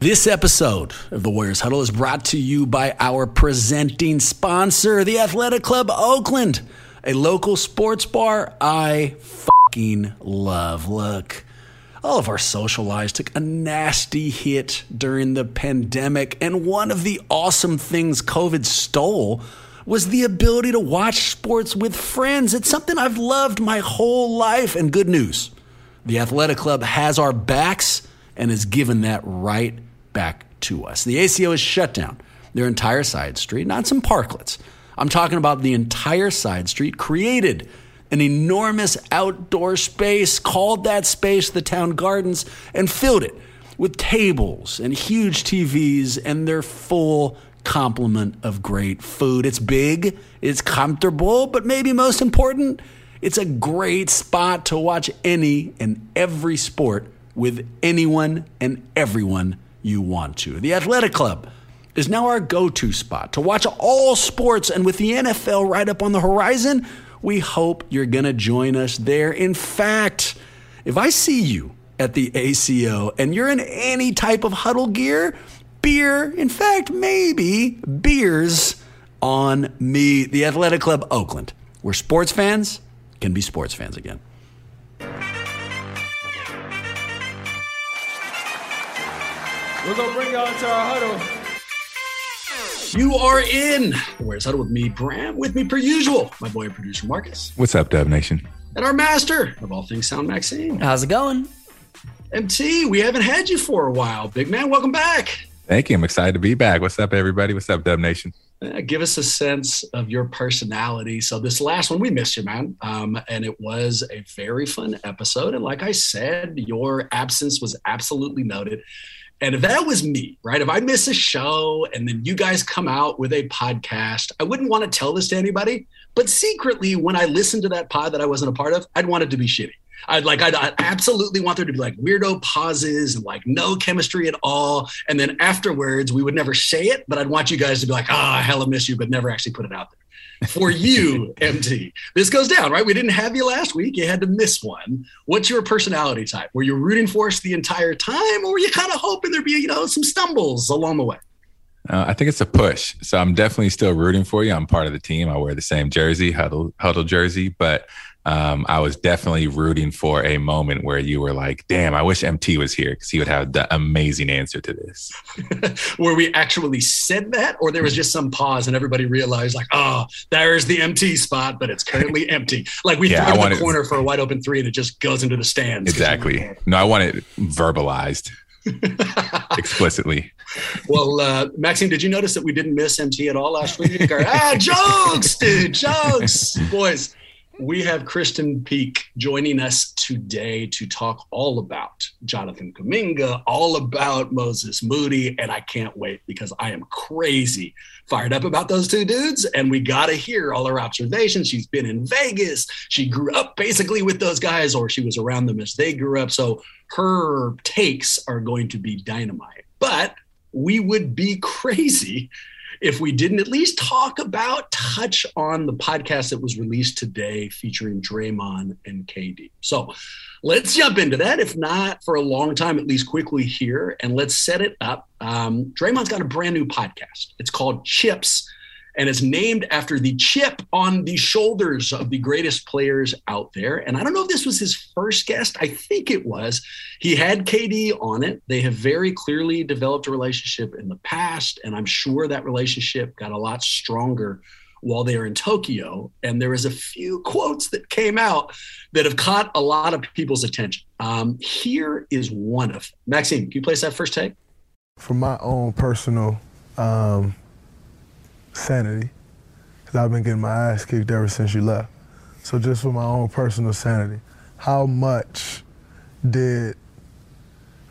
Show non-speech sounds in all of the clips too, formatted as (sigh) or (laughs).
This episode of the Warriors Huddle is brought to you by our presenting sponsor, the Athletic Club Oakland, a local sports bar I fucking love. Look, all of our social lives took a nasty hit during the pandemic, and one of the awesome things COVID stole was the ability to watch sports with friends. It's something I've loved my whole life, and good news the Athletic Club has our backs and has given that right back to us. The ACO is shut down their entire side street, not some parklets. I'm talking about the entire side street, created an enormous outdoor space, called that space the town gardens, and filled it with tables and huge TVs and their full complement of great food. It's big, it's comfortable, but maybe most important, it's a great spot to watch any and every sport with anyone and everyone you want to. The Athletic Club is now our go to spot to watch all sports, and with the NFL right up on the horizon, we hope you're going to join us there. In fact, if I see you at the ACO and you're in any type of huddle gear, beer, in fact, maybe beers on me, the Athletic Club Oakland, where sports fans can be sports fans again. We're gonna bring y'all into our huddle. You are in. Warriors Huddle with me, Bram? With me, per usual, my boy and producer Marcus, What's up, Dub Nation? and our master of all things sound, Maxine. How's it going? MT, we haven't had you for a while, big man. Welcome back. Thank you. I'm excited to be back. What's up, everybody? What's up, Dub Nation? Uh, give us a sense of your personality. So this last one, we missed you, man, um, and it was a very fun episode. And like I said, your absence was absolutely noted. And if that was me, right? If I miss a show and then you guys come out with a podcast, I wouldn't want to tell this to anybody. But secretly, when I listened to that pod that I wasn't a part of, I'd want it to be shitty. I'd like, I'd, I'd absolutely want there to be like weirdo pauses and like no chemistry at all. And then afterwards, we would never say it, but I'd want you guys to be like, ah, I hella miss you, but never actually put it out there for you, MT. This goes down, right? We didn't have you last week. You had to miss one. What's your personality type? Were you rooting for us the entire time, or were you kind of hoping there'd be, you know, some stumbles along the way? Uh, I think it's a push. So I'm definitely still rooting for you. I'm part of the team. I wear the same jersey, huddle, huddle jersey, but um, I was definitely rooting for a moment where you were like, damn, I wish MT was here because he would have the amazing answer to this. (laughs) Where we actually said that, or there was just some pause and everybody realized, like, oh, there's the MT spot, but it's currently (laughs) empty. Like we Yeah, throw I it in wanted- the corner for a wide open three and it just goes into the stands. Exactly. No, I want it verbalized (laughs) explicitly. well, uh, Maxine, did you notice that we didn't miss MT at all last week? Ah, jokes, dude, jokes. Boys, we have Kristen Peak joining us today to talk all about Jonathan Kuminga, all about Moses Moody, and I can't wait because I am crazy fired up about those two dudes. And we got to hear all her observations. She's been in Vegas. She grew up basically with those guys, or she was around them as they grew up. So her takes are going to be dynamite. But we would be crazy if we didn't at least talk about, touch on the podcast that was released today featuring Draymond and KD. So let's jump into that. If not for a long time, at least quickly here, and let's set it up. Um, Draymond's got a brand new podcast. It's called Chips and it's named after the chip on the shoulders of the greatest players out there. And I don't know if this was his first guest. I think it was. He had KD on it. They have very clearly developed a relationship in the past, and I'm sure that relationship got a lot stronger while they were in Tokyo. And there was a few quotes that came out that have caught a lot of people's attention. Um, here is one of them. Maxime, can you place that first take? For my own personal um, sanity, because I've been getting my ass kicked ever since you left. So just for my own personal sanity, how much did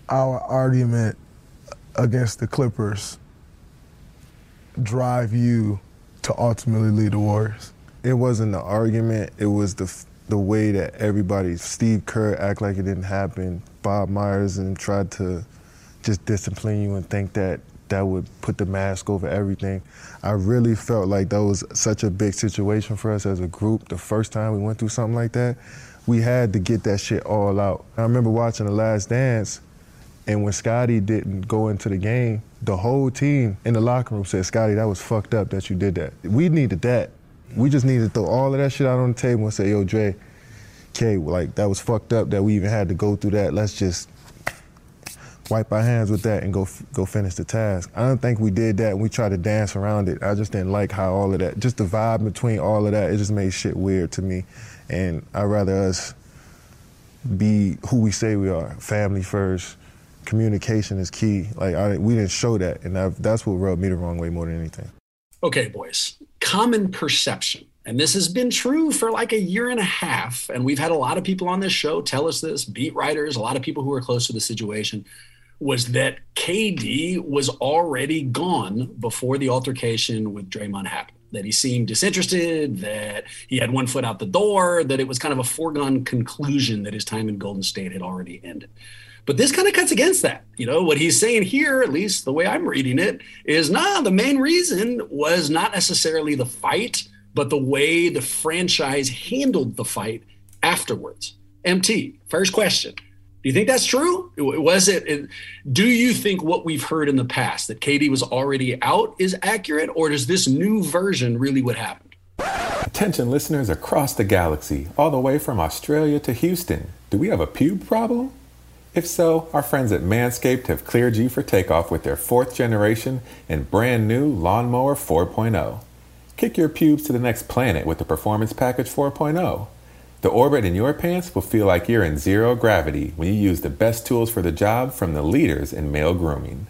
our argument against the Clippers drive you to ultimately lead the Warriors? It wasn't the argument. It was the the way that everybody, Steve Kerr, act like it didn't happen. Bob Myers and tried to just discipline you and think that that would put the mask over everything. I really felt like that was such a big situation for us as a group. The first time we went through something like that, we had to get that shit all out. I remember watching The Last Dance, and when Scottie didn't go into the game, the whole team in the locker room said, Scottie, that was fucked up that you did that. We needed that. We just needed to throw all of that shit out on the table and say, yo, Dre, K, like, that was fucked up that we even had to go through that. Let's just wipe our hands with that and go go finish the task. I don't think we did that. We tried to dance around it. I just didn't like how all of that, just the vibe between all of that, it just made shit weird to me. And I'd rather us be who we say we are, family first. Communication is key. Like I, we didn't show that, and that, that's what rubbed me the wrong way more than anything. Okay, boys. Common perception and this has been true for like a year and a half. And we've had a lot of people on this show tell us this, beat writers, a lot of people who are close to the situation was that KD was already gone before the altercation with Draymond happened. That he seemed disinterested, that he had one foot out the door, that it was kind of a foregone conclusion that his time in Golden State had already ended. But this kind of cuts against that. You know, what he's saying here, at least the way I'm reading it, is nah, the main reason was not necessarily the fight, but the way the franchise handled the fight afterwards. MT, first question do you think that's true? Was it? Do you think what we've heard in the past that KD was already out is accurate, or does this new version really what happened? Attention, listeners across the galaxy, all the way from Australia to Houston. Do we have a pube problem? If so, our friends at Manscaped have cleared you for takeoff with their fourth generation and brand new Lawnmower 4.0. Kick your pubes to the next planet with the Performance Package 4.0. The orbit in your pants will feel like you're in zero gravity when you use the best tools for the job from the leaders in male grooming.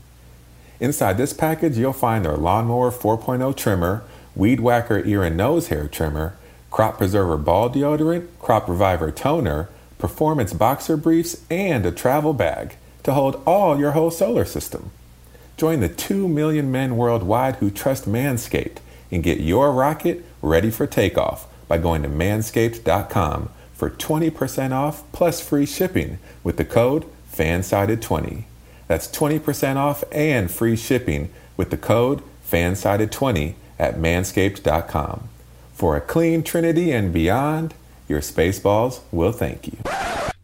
Inside this package, you'll find our Lawnmower 4.0 trimmer, Weed Whacker ear and nose hair trimmer, Crop Preserver ball deodorant, Crop Reviver toner, Performance boxer briefs, and a travel bag to hold all your whole solar system. Join the 2 million men worldwide who trust Manscaped and get your rocket ready for takeoff by going to manscaped.com for 20% off plus free shipping with the code FANSIDED20. That's 20% off and free shipping with the code FANSIDED20 at manscaped.com. For a clean trinity and beyond, your spaceballs will thank you.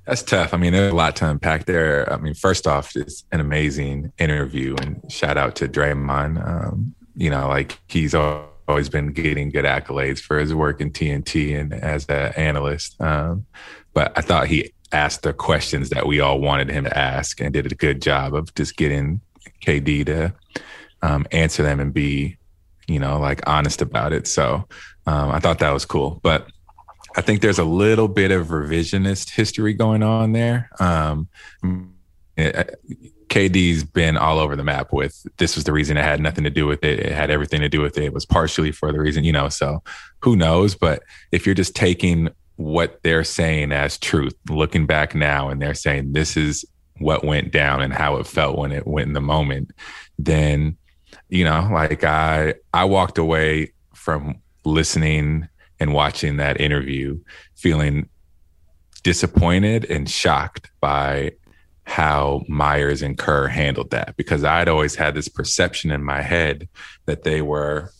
That's tough. I mean, there's a lot to unpack there. I mean, first off, it's an amazing interview, and shout out to Draymond. Um, you know, like he's all always been getting good accolades for his work in TNT and as an analyst. Um, but I thought he asked the questions that we all wanted him to ask and did a good job of just getting KD to um, answer them and be, you know, like honest about it. So um, I thought that was cool. But I think there's a little bit of revisionist history going on there. Um, it, KD's been all over the map with this was the reason it had nothing to do with it. It had everything to do with it. It was partially for the reason, you know, so who knows? But if you're just taking what they're saying as truth, looking back now and they're saying this is what went down and how it felt when it went in the moment, then, you know, like I I walked away from listening and watching that interview feeling disappointed and shocked by how Myers and Kerr handled that because I'd always had this perception in my head that they were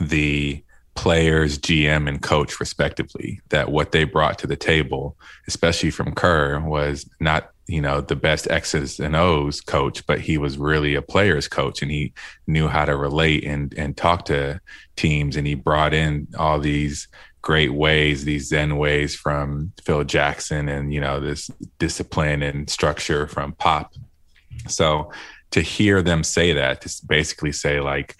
the players, GM, and coach, respectively. That what they brought to the table, especially from Kerr, was not you know the best X's and O's coach, but he was really a players coach, and he knew how to relate and and talk to teams, and he brought in all these great ways, these Zen ways from Phil Jackson, and you know this discipline and structure from Pop. So to hear them say that, to basically say like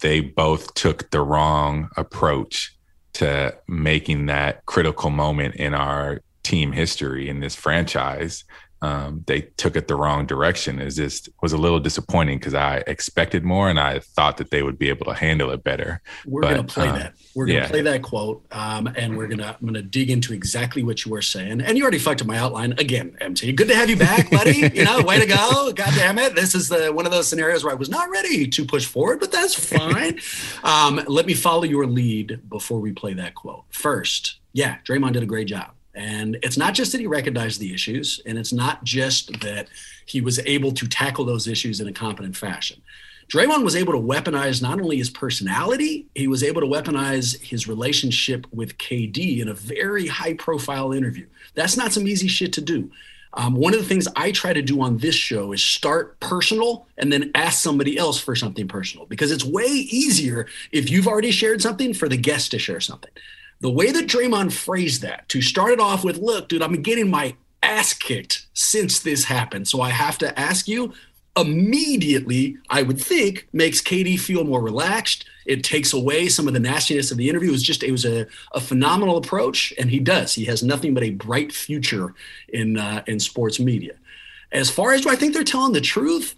they both took the wrong approach to making that critical moment in our team history in this franchise um, they took it the wrong direction. It just was a little disappointing because I expected more and I thought that they would be able to handle it better. We're going to play um, that. We're going to yeah. play that quote, um, and we're going to I'm to dig into exactly what you were saying. And you already fucked up my outline again, MT. Good to have you back, (laughs) buddy. you know, way to go. God damn it. This is the one of those scenarios where I was not ready to push forward, but that's fine. (laughs) um, let me follow your lead before we play that quote. First, yeah, Draymond did a great job. And it's not just that he recognized the issues, and it's not just that he was able to tackle those issues in a competent fashion. Draymond was able to weaponize not only his personality, he was able to weaponize his relationship with KD in a very high profile interview. That's not some easy shit to do. Um, one of the things I try to do on this show is start personal and then ask somebody else for something personal because it's way easier if you've already shared something for the guest to share something. The way that Draymond phrased that, to start it off with, look, dude, been getting my ass kicked since this happened. So I have to ask you, immediately, I would think, makes KD feel more relaxed. It takes away some of the nastiness of the interview. It was just, it was a, a phenomenal approach, and he does. He has nothing but a bright future in uh, in sports media. As far as do I think they're telling the truth?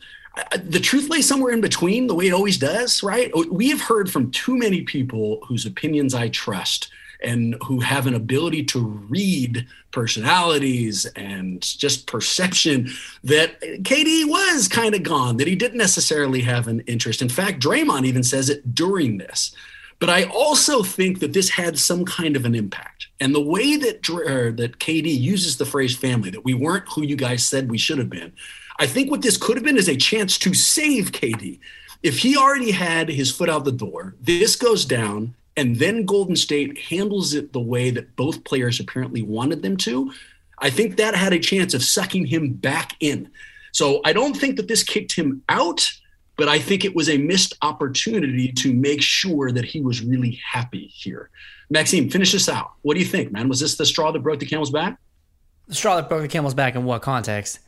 the truth lays somewhere in between, the way it always does, right? We have heard from too many people whose opinions I trust and who have an ability to read personalities and just perception that KD was kind of gone, that he didn't necessarily have an interest. In fact, Draymond even says it during this. But I also think that this had some kind of an impact. And the way that that KD uses the phrase family, that we weren't who you guys said we should have been, I think what this could have been is a chance to save KD. If he already had his foot out the door, this goes down and then Golden State handles it the way that both players apparently wanted them to, I think that had a chance of sucking him back in. So I don't think that this kicked him out, but I think it was a missed opportunity to make sure that he was really happy here. Maxime, finish this out. What do you think, man? Was this the straw that broke the camel's back? The straw that broke the camel's back in what context?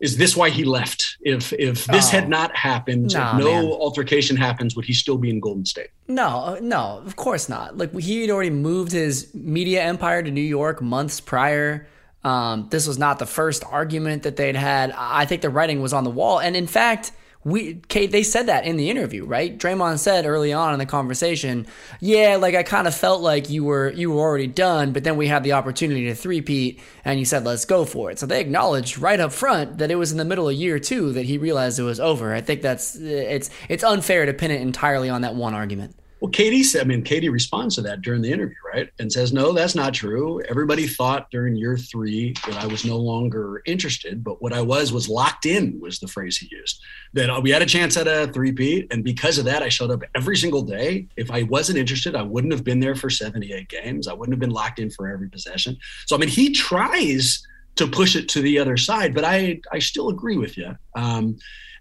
Is this why he left? If if this oh, had not happened, no, if no man. altercation happens, would he still be in Golden State? No, no, of course not. Like he had already moved his media empire to New York months prior. Um, this was not the first argument that they'd had. I think the writing was on the wall, and in fact we Kate they said that in the interview, right? Draymond said early on in the conversation, "Yeah, like I kind of felt like you were you were already done, but then we had the opportunity to threepeat, and you said let's go for it." So they acknowledged right up front that it was in the middle of year two that he realized it was over. I think that's it's it's unfair to pin it entirely on that one argument. Well, KD said, I mean, KD responds to that during the interview, right? And says, no, that's not true. Everybody thought during year three that I was no longer interested, but what I was was locked in, was the phrase he used. That uh, we had a chance at a three-peat, and because of that, I showed up every single day. If I wasn't interested, I wouldn't have been there for 78 games. I wouldn't have been locked in for every possession. So, I mean, he tries to push it to the other side, but I, I still agree with you. Um,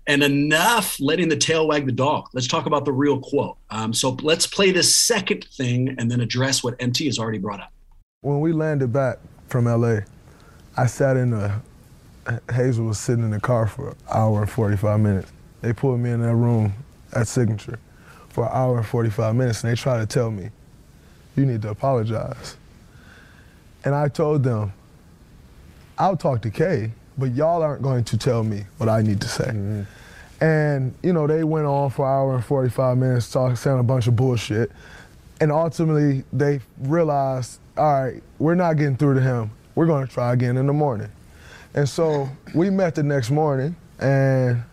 and enough letting the tail wag the dog. Let's talk about the real quote. Um, so let's play this second thing and then address what MT has already brought up. When we landed back from LA, I sat in the, Hazel was sitting in the car for an hour and 45 minutes. They pulled me in that room at Signature for an hour and 45 minutes and they tried to tell me, you need to apologize. And I told them, I'll talk to Kay but y'all aren't going to tell me what I need to say. Mm-hmm. And, you know, they went on for an hour and 45 minutes talking, saying a bunch of bullshit. And ultimately, they realized, all right, we're not getting through to him. We're going to try again in the morning. And so we met the next morning, and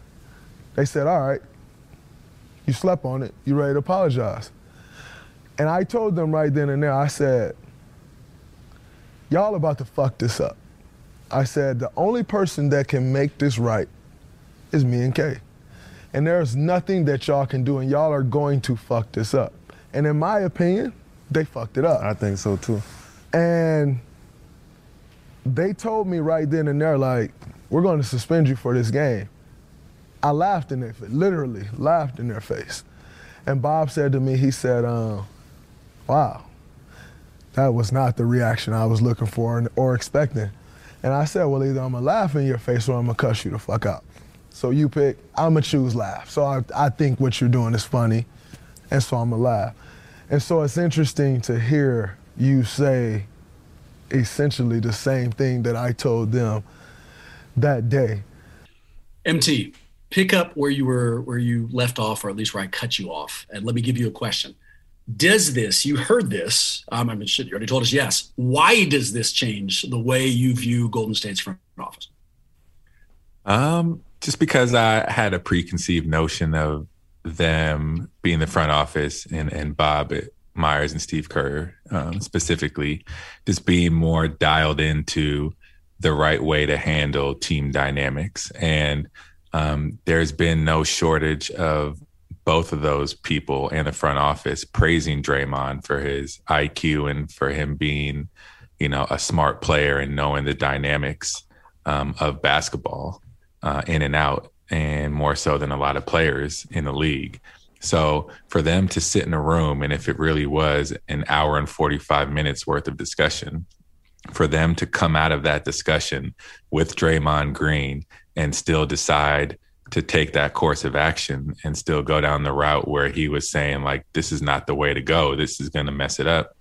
they said, all right, you slept on it. You ready to apologize? And I told them right then and there, I said, y'all about to fuck this up I said, the only person that can make this right is me and Kay. And there's nothing that y'all can do, and y'all are going to fuck this up. And in my opinion, they fucked it up. I think so too. And they told me right then and there, like, we're going to suspend you for this game. I laughed in their face, literally laughed in their face. And Bob said to me, he said, um, wow, that was not the reaction I was looking for or expecting. And I said, well, either I'm gonna laugh in your face or I'm gonna cuss you the fuck out. So you pick, I'm gonna choose laugh. So I, I think what you're doing is funny, and so I'm gonna laugh. And so it's interesting to hear you say essentially the same thing that I told them that day. MT, pick up where you were where you left off, or at least where I cut you off, and let me give you a question. Does this? You heard this? Um, I mean, shit, you already told us yes. Why does this change the way you view Golden State's front office? Um, just because I had a preconceived notion of them being the front office and and Bob Myers and Steve Kerr um, specifically, just being more dialed into the right way to handle team dynamics. And um, there's been no shortage of both of those people in the front office praising Draymond for his IQ and for him being, you know, a smart player and knowing the dynamics um, of basketball uh, in and out, and more so than a lot of players in the league. So for them to sit in a room, and if it really was an hour and 45 minutes worth of discussion, for them to come out of that discussion with Draymond Green and still decide to take that course of action and still go down the route where he was saying like this is not the way to go. This is going to mess it up.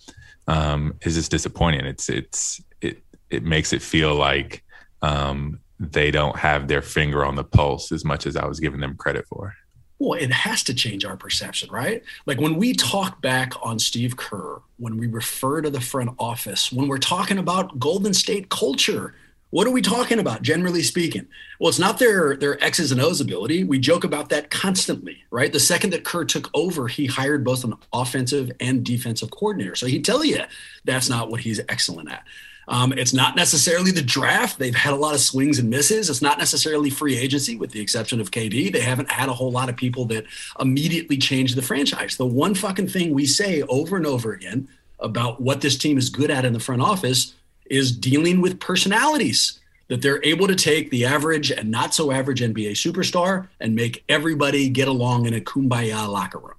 Um, is just disappointing. It's it's it it makes it feel like um, they don't have their finger on the pulse as much as I was giving them credit for. Well, it has to change our perception, right? Like when we talk back on Steve Kerr, when we refer to the front office, when we're talking about Golden State culture, what are we talking about, generally speaking? Well, it's not their their X's and O's ability. We joke about that constantly, right? The second that Kerr took over, he hired both an offensive and defensive coordinator. So he'd tell you that's not what he's excellent at. Um, it's not necessarily the draft. They've had a lot of swings and misses. It's not necessarily free agency, with the exception of KD. They haven't had a whole lot of people that immediately change the franchise. The one fucking thing we say over and over again about what this team is good at in the front office is dealing with personalities that they're able to take the average and not so average NBA superstar and make everybody get along in a kumbaya locker room.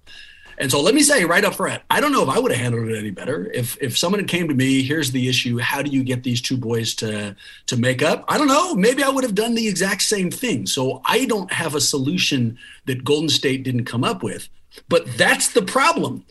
And so let me say right up front, I don't know if I would have handled it any better. If if someone came to me, here's the issue, how do you get these two boys to to make up? I don't know. Maybe I would have done the exact same thing. So I don't have a solution that Golden State didn't come up with. But that's the problem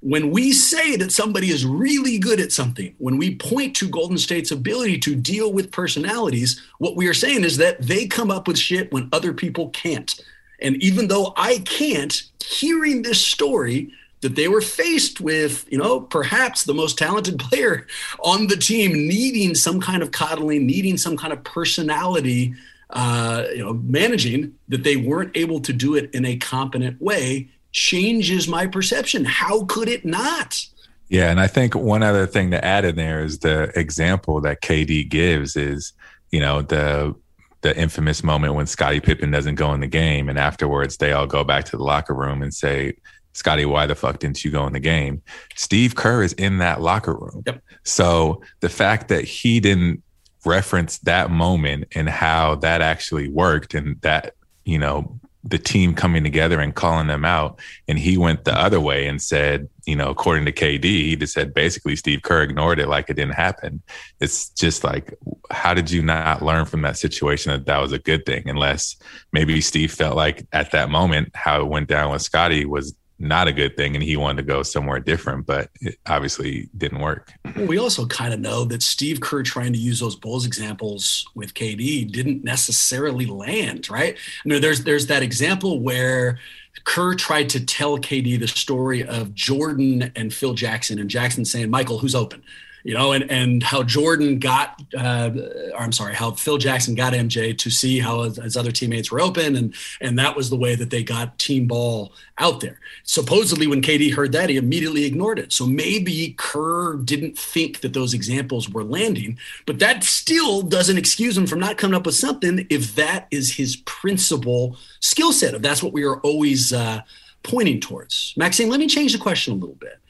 when we say that somebody is really good at something, when we point to Golden State's ability to deal with personalities, what we are saying is that they come up with shit when other people can't. And even though I can't, hearing this story that they were faced with, you know, perhaps the most talented (laughs) player on the team needing some kind of coddling, needing some kind of personality, uh, you know, managing, that they weren't able to do it in a competent way changes my perception. How could it not? Yeah, and I think one other thing to add in there is the example that KD gives is, you know, the the infamous moment when Scottie Pippen doesn't go in the game, and afterwards they all go back to the locker room and say, "Scottie, why the fuck didn't you go in the game?" Steve Kerr is in that locker room, yep. so the fact that he didn't reference that moment and how that actually worked, and that you know the team coming together and calling them out. And he went the other way and said, you know, according to KD, he just said basically Steve Kerr ignored it like it didn't happen. It's just like, how did you not learn from that situation that that was a good thing? Unless maybe Steve felt like at that moment how it went down with Scottie was not a good thing and he wanted to go somewhere different, but it obviously didn't work. We also kind of know that Steve Kerr trying to use those Bulls examples with KD didn't necessarily land, right? I mean, there's there's that example where Kerr tried to tell KD the story of Jordan and Phil Jackson, and Jackson saying, Michael, who's open? You know, and, and how Jordan got, uh, I'm sorry, how Phil Jackson got MJ to see how his, his, other teammates were open. And, and that was the way that they got team ball out there. Supposedly, when KD heard that, he immediately ignored it. So maybe Kerr didn't think that those examples were landing, but that still doesn't excuse him from not coming up with something if that is his principal skill set, if that's what we are always uh, pointing towards. Maxine, let me change the question a little bit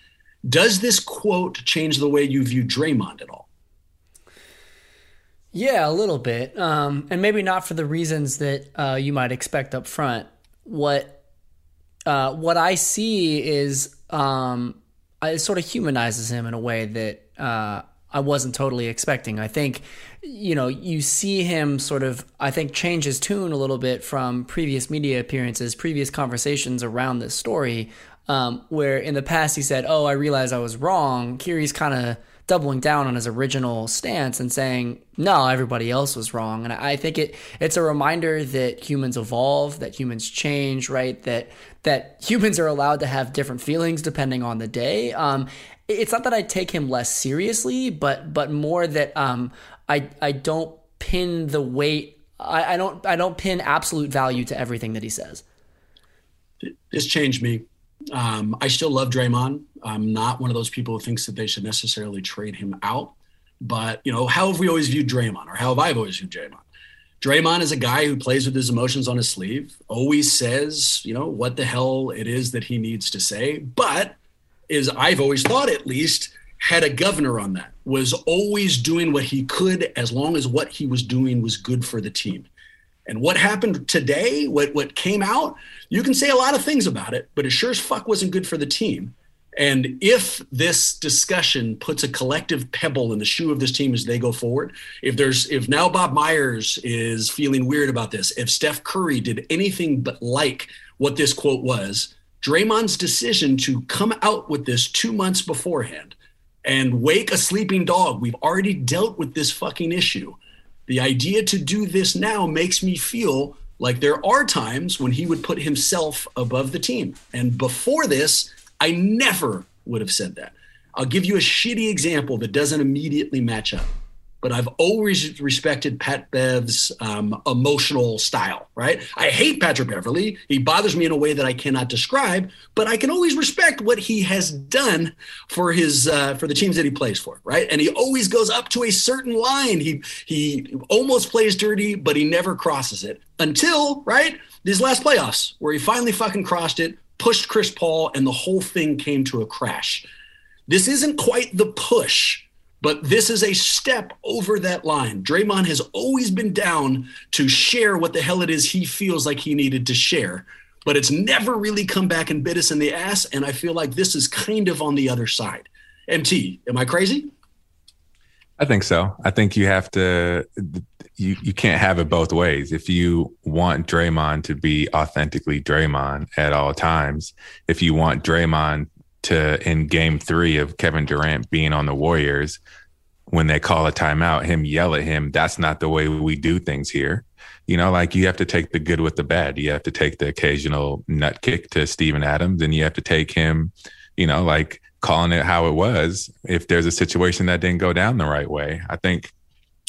does this quote change the way you view Draymond at all? Yeah, a little bit, um, and maybe not for the reasons that uh, you might expect up front. What uh, what I see is um, it sort of humanizes him in a way that uh, I wasn't totally expecting. I think you know you see him sort of I think change his tune a little bit from previous media appearances, previous conversations around this story. Um, where in the past he said, "Oh, I realized I was wrong." He's kind of doubling down on his original stance and saying, "No, everybody else was wrong." And I think it it's a reminder that humans evolve, that humans change, right? That that humans are allowed to have different feelings depending on the day. Um, it's not that I take him less seriously, but but more that um, I I don't pin the weight. I, I don't I don't pin absolute value to everything that he says. This changed me um, I still love Draymond. I'm not one of those people who thinks that they should necessarily trade him out. But you know, how have we always viewed Draymond, or how have I always viewed Draymond? Draymond is a guy who plays with his emotions on his sleeve. Always says, you know, what the hell it is that he needs to say. But is I've always thought, at least, had a governor on that. Was always doing what he could as long as what he was doing was good for the team. And what happened today, what what came out, you can say a lot of things about it, but it sure as fuck wasn't good for the team. And if this discussion puts a collective pebble in the shoe of this team as they go forward, if there's if now Bob Myers is feeling weird about this, if Steph Curry did anything but like what this quote was, Draymond's decision to come out with this two months beforehand and wake a sleeping dog. We've already dealt with this fucking issue. The idea to do this now makes me feel like there are times when he would put himself above the team. And before this, I never would have said that. I'll give you a shitty example that doesn't immediately match up but I've always respected Pat Bev's um, emotional style, right? I hate Patrick Beverley. He bothers me in a way that I cannot describe, but I can always respect what he has done for his uh, for the teams that he plays for, right? And he always goes up to a certain line. He he almost plays dirty, but he never crosses it until right these last playoffs where he finally fucking crossed it, pushed Chris Paul, and the whole thing came to a crash. This isn't quite the push but this is a step over that line. Draymond has always been down to share what the hell it is he feels like he needed to share, but it's never really come back and bit us in the ass. And I feel like this is kind of on the other side. MT, am I crazy? I think so. I think you have to you you can't have it both ways. If you want Draymond to be authentically Draymond at all times, if you want Draymond to in game three of Kevin Durant being on the Warriors, when they call a timeout, him yell at him, that's not the way we do things here. You know, like you have to take the good with the bad. You have to take the occasional nut kick to Steven Adams and you have to take him, you know, like calling it how it was if there's a situation that didn't go down the right way. I think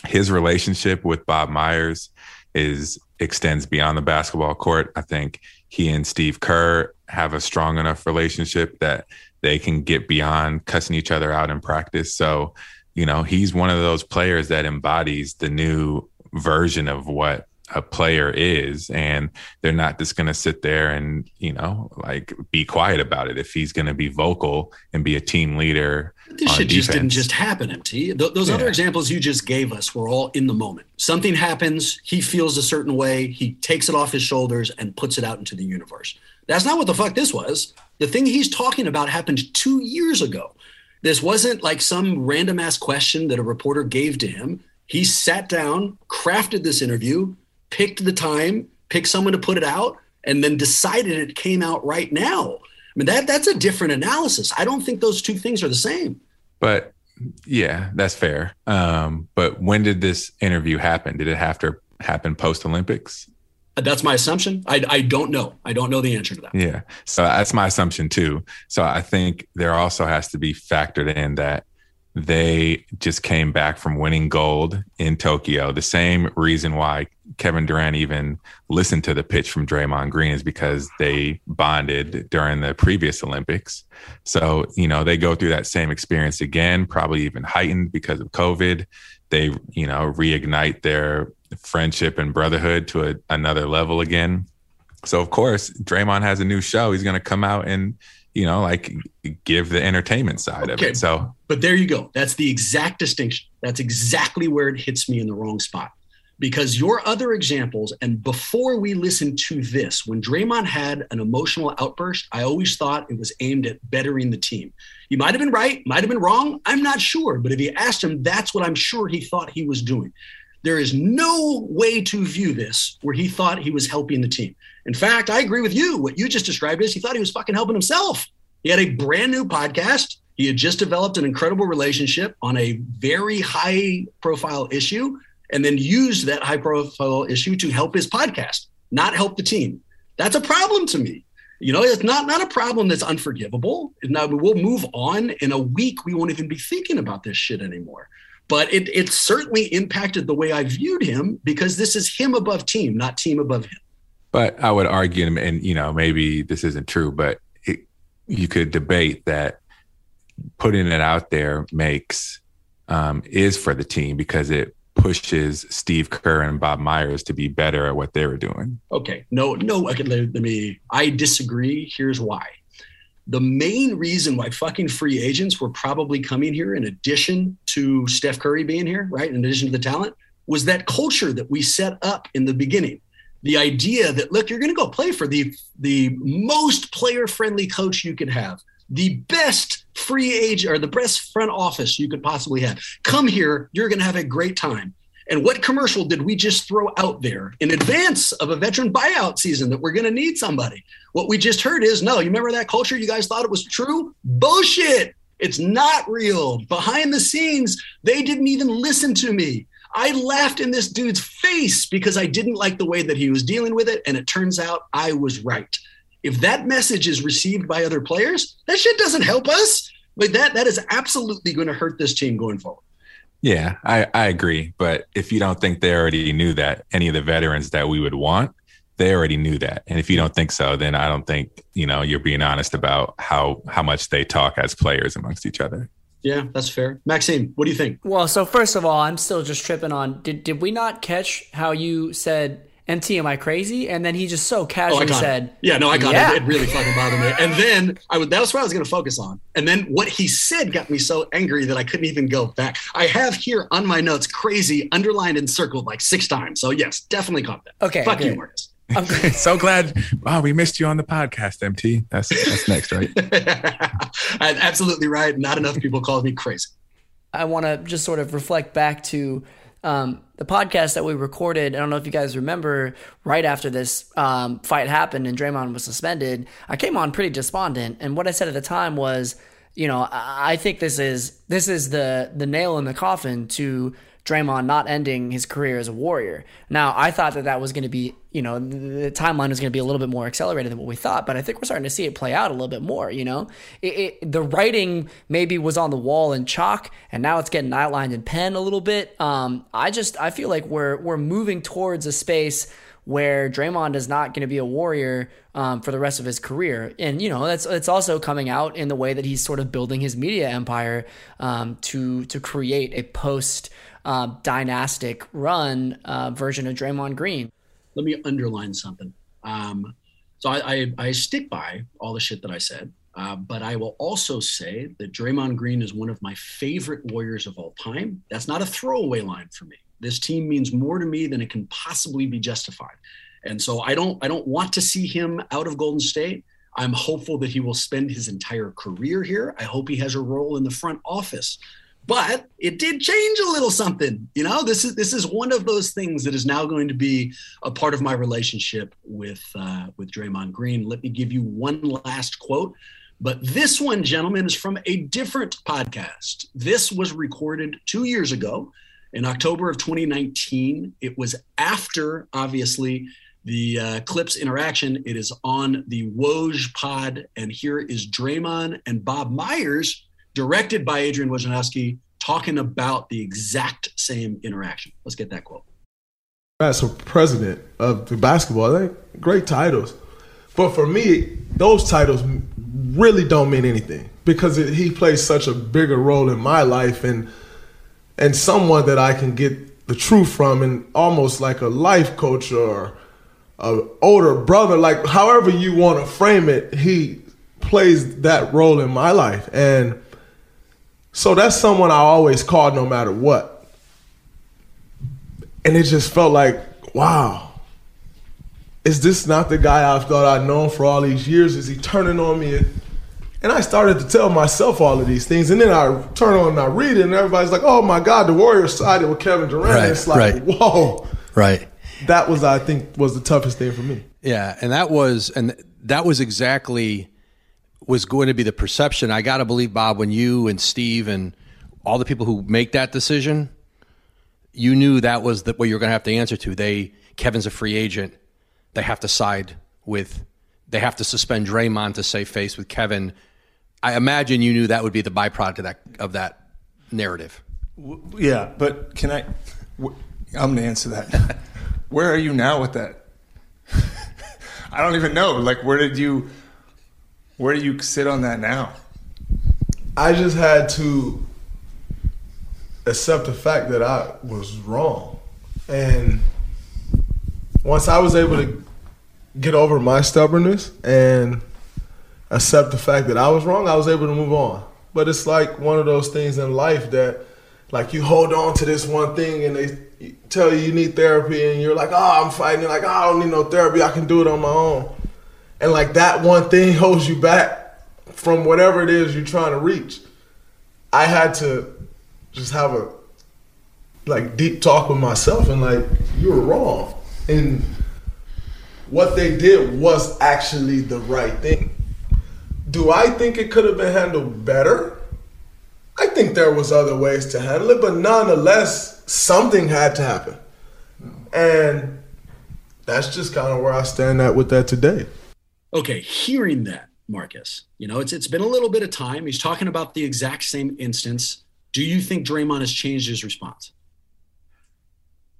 his relationship with Bob Myers is extends beyond the basketball court. I think he and Steve Kerr have a strong enough relationship that they can get beyond cussing each other out in practice. So, you know, he's one of those players that embodies the new version of what a player is and they're not just going to sit there and you know like be quiet about it if he's going to be vocal and be a team leader this shit defense. just didn't just happen mt Th- those yeah. other examples you just gave us were all in the moment something happens he feels a certain way he takes it off his shoulders and puts it out into the universe that's not what the fuck this was the thing he's talking about happened two years ago this wasn't like some random ass question that a reporter gave to him he sat down crafted this interview picked the time, picked someone to put it out, and then decided it came out right now. I mean, that that's a different analysis. I don't think those two things are the same. But yeah, that's fair. Um, but when did this interview happen? Did it have to happen post Olympics? That's my assumption. I, I don't know. I don't know the answer to that. Yeah. So that's my assumption too. So I think there also has to be factored in that they just came back from winning gold in Tokyo. The same reason why Kevin Durant even listened to the pitch from Draymond Green is because they bonded during the previous Olympics. So, you know, they go through that same experience again, probably even heightened because of COVID. They, you know, reignite their friendship and brotherhood to a, another level again. So, of course, Draymond has a new show. He's going to come out and you know, like give the entertainment side okay. of it. So, but there you go. That's the exact distinction. That's exactly where it hits me in the wrong spot. Because your other examples, and before we listened to this, when Draymond had an emotional outburst, I always thought it was aimed at bettering the team. He might have been right, might have been wrong. I'm not sure. But if you asked him, that's what I'm sure he thought he was doing. There is no way to view this where he thought he was helping the team. In fact, I agree with you. What you just described is he thought he was fucking helping himself. He had a brand new podcast. He had just developed an incredible relationship on a very high profile issue and then used that high profile issue to help his podcast, not help the team. That's a problem to me. You know, it's not not a problem that's unforgivable. Now we'll move on. In a week, we won't even be thinking about this shit anymore. But it it certainly impacted the way I viewed him because this is him above team, not team above him. But I would argue, and you know, maybe this isn't true, but it, you could debate that putting it out there makes um, is for the team because it pushes Steve Kerr and Bob Myers to be better at what they were doing. Okay, no, no, I can let, let me. I disagree. Here's why. The main reason why fucking free agents were probably coming here, in addition to Steph Curry being here, right, in addition to the talent, was that culture that we set up in the beginning the idea that look, you're going to go play for the the most player friendly coach you could have, the best free agent or the best front office you could possibly have. Come here, you're going to have a great time. And what commercial did we just throw out there in advance of a veteran buyout season that we're going to need somebody? What we just heard is no, you remember that culture? You guys thought it was true? Bullshit. It's not real. Behind the scenes, they didn't even listen to me. I laughed in this dude's face because I didn't like the way that he was dealing with it. And it turns out I was right. If that message is received by other players, that shit doesn't help us. Like that, that is absolutely going to hurt this team going forward. Yeah, I, I agree. But if you don't think they already knew that, any of the veterans that we would want, they already knew that. And if you don't think so, then I don't think, you know, you're being honest about how how much they talk as players amongst each other. Yeah, that's fair. Maxime, what do you think? Well, so first of all, I'm still just tripping on. Did did we not catch how you said MT, am I crazy? And then he just so casually oh, said, Yeah, no, I got yeah. it. It really fucking bothered me. And then I would, that was what I was going to focus on. And then what he said got me so angry that I couldn't even go back. I have here on my notes crazy underlined and circled like six times. So yes, definitely caught that. Okay. Fuck you, Marcus. I'm (laughs) so glad. Wow, we missed you on the podcast, MT. That's that's next, right? (laughs) Absolutely right. Not enough people called me crazy. I want to just sort of reflect back to um, the podcast that we recorded. I don't know if you guys remember. Right after this um, fight happened and Draymond was suspended, I came on pretty despondent, and what I said at the time was, you know, I, I think this is this is the the nail in the coffin to Draymond not ending his career as a Warrior. Now, I thought that that was going to be, you know, the timeline was going to be a little bit more accelerated than what we thought, but I think we're starting to see it play out a little bit more, you know? It, it, the writing maybe was on the wall in chalk, and now it's getting outlined in pen a little bit. Um, I just, I feel like we're, we're moving towards a space where Draymond is not going to be a warrior um, for the rest of his career. And you know that's it's also coming out in the way that he's sort of building his media empire um, to to create a post uh, dynastic run uh, version of Draymond Green. Let me underline something. Um, so I, I, I, stick by all the shit that I said, uh, but I will also say that Draymond Green is one of my favorite Warriors of all time. That's not a throwaway line for me. This team means more to me than it can possibly be justified. And so I don't I don't want to see him out of Golden State. I'm hopeful that he will spend his entire career here. I hope he has a role in the front office. But it did change a little something. You know, this is this is one of those things that is now going to be a part of my relationship with uh, with Draymond Green. Let me give you one last quote. But this one, gentlemen, is from a different podcast. This was recorded two years ago in October of 2019. It was after, obviously, the uh, Clips interaction. It is on the Woj pod. And here is Draymond and Bob Myers directed by Adrian Wojnarowski, talking about the exact same interaction. Let's get that quote. As a president of the basketball, they great titles, but for me, those titles really don't mean anything because it, he plays such a bigger role in my life and and someone that I can get the truth from and almost like a life coach or a older brother like however you want to frame it he plays that role in my life and so that's someone I always called no matter what and it just felt like wow is this not the guy I've thought I'd known for all these years is he turning on me and I started to tell myself all of these things. And then I turn on and I read it, and everybody's like, oh my God, the Warriors sided with Kevin Durant. Right, it's like, right. whoa. Right. That was, I think, was the toughest thing for me. Yeah. And that was, and that was exactly was going to be the perception. I got to believe, Bob, when you and Steve and all the people who make that decision, you knew that was the, what you were going to have to answer to. They, Kevin's a free agent. They have to side with, they have to suspend Draymond to save face with Kevin I imagine you knew that would be the byproduct of that of that narrative. Yeah, but can I? I'm gonna answer that. (laughs) where are you now with that? (laughs) I don't even know. Like, where did you? Where do you sit on that now? I just had to accept the fact that I was wrong, and once I was able to get over my stubbornness and accept the fact that I was wrong, I was able to move on. But it's like one of those things in life that, like, you hold on to this one thing and they tell you you need therapy, and you're like, oh, I'm fighting. You're like, oh, I don't need no therapy. I can do it on my own. And like that one thing holds you back from whatever it is you're trying to reach. I had to just have a like deep talk with myself and like you were wrong and what they did was actually the right thing do I think it could have been handled better? I think there was other ways to handle it, but nonetheless, something had to happen. And that's just kind of where I stand at with that today. Okay, hearing that, Marcus, you know, it's it's been a little bit of time. He's talking about the exact same instance. Do you think Draymond has changed his response?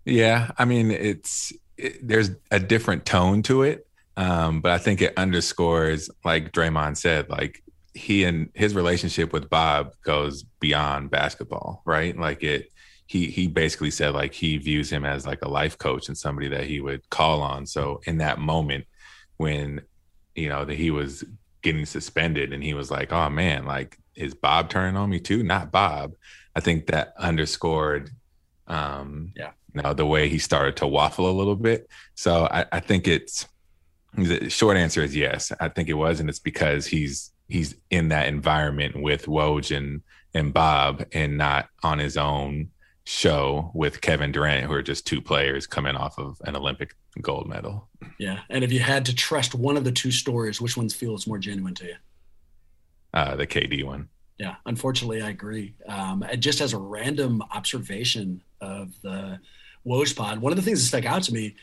Yeah, I mean, it's it, there's a different tone to it. Um, but I think it underscores, like Draymond said, like he and his relationship with Bob goes beyond basketball, right? Like it, he he basically said like he views him as like a life coach and somebody that he would call on. So in that moment when you know that he was getting suspended and he was like, "Oh man, like is Bob turning on me too?" Not Bob. I think that underscored, um, yeah, you know, the way he started to waffle a little bit. So I, I think it's the short answer is yes. I think it was, and it's because he's he's in that environment with Woj and and Bob, and not on his own show with Kevin Durant, who are just two players coming off of an Olympic gold medal. Yeah, and if you had to trust one of the two stories, which one feels more genuine to you? Uh, the KD one. Yeah, unfortunately, I agree. Um, just as a random observation of the Woj pod, one of the things that stuck out to me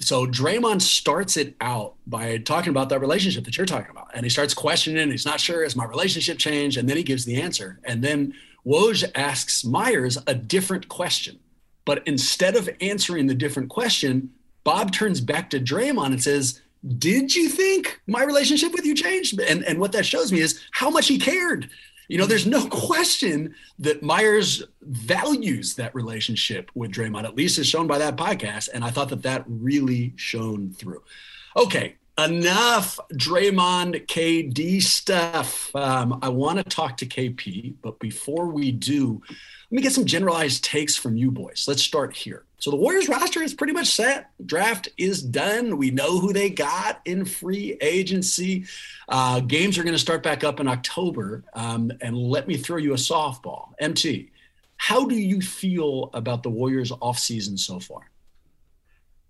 so Draymond starts it out by talking about that relationship that you're talking about. And he starts questioning, he's not sure, has my relationship changed? And then he gives the answer. And then Woj asks Myers a different question. But instead of answering the different question, Bob turns back to Draymond and says, Did you think my relationship with you changed? And, and what that shows me is how much he cared. You know, there's no (laughs) question that Myers values that relationship with Draymond, at least as shown by that podcast. And I thought that that really shone through. Okay, enough Draymond KD stuff. Um, I want to talk to KP, but before we do, let me get some generalized takes from you boys. Let's start here. So the Warriors roster is pretty much set. Draft is done. We know who they got in free agency. Uh, games are going to start back up in October. Um, and let me throw you a softball. MT, how do you feel about the Warriors offseason so far?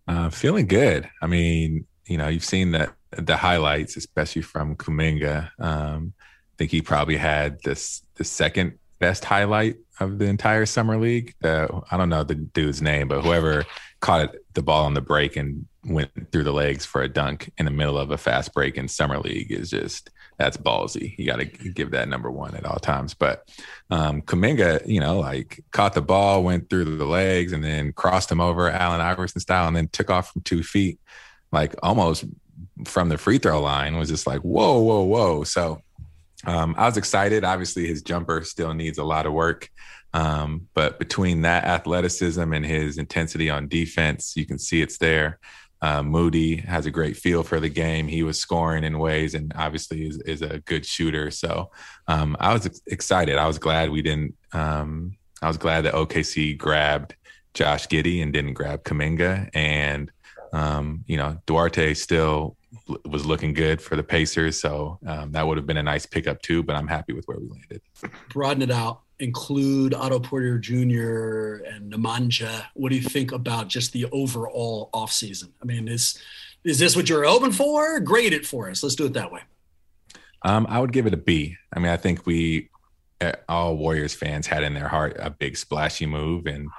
Uh, feeling good. I mean, you know, you've seen that the highlights, especially from Kuminga. Um, I think he probably had this the second best highlight of the entire summer league. The I don't know the dude's name, but whoever caught the ball on the break and went through the legs for a dunk in the middle of a fast break in summer league is just that's ballsy. You got to give that number one at all times. But um, Kuminga, you know, like caught the ball, went through the legs, and then crossed him over Allen Iverson style, and then took off from two feet, like almost from the free throw line. Was just like whoa, whoa, whoa. So um, I was excited. Obviously, his jumper still needs a lot of work. Um, but between that athleticism and his intensity on defense, you can see it's there. Uh, Moody has a great feel for the game. He was scoring in ways, and obviously is, is a good shooter. So um, I was ex- excited. I was glad we didn't. Um, I was glad that OKC grabbed Josh Giddey and didn't grab Kuminga. And um, you know, Duarte still was looking good for the Pacers, so um, that would have been a nice pickup too. But I'm happy with where we landed. Broaden it out include Otto Porter Jr. and Nemanja. What do you think about just the overall offseason? I mean, is is this what you're open for? Grade it for us. Let's do it that way. Um, I would give it a B. I mean, I think we eh, all Warriors fans had in their heart a big splashy move, and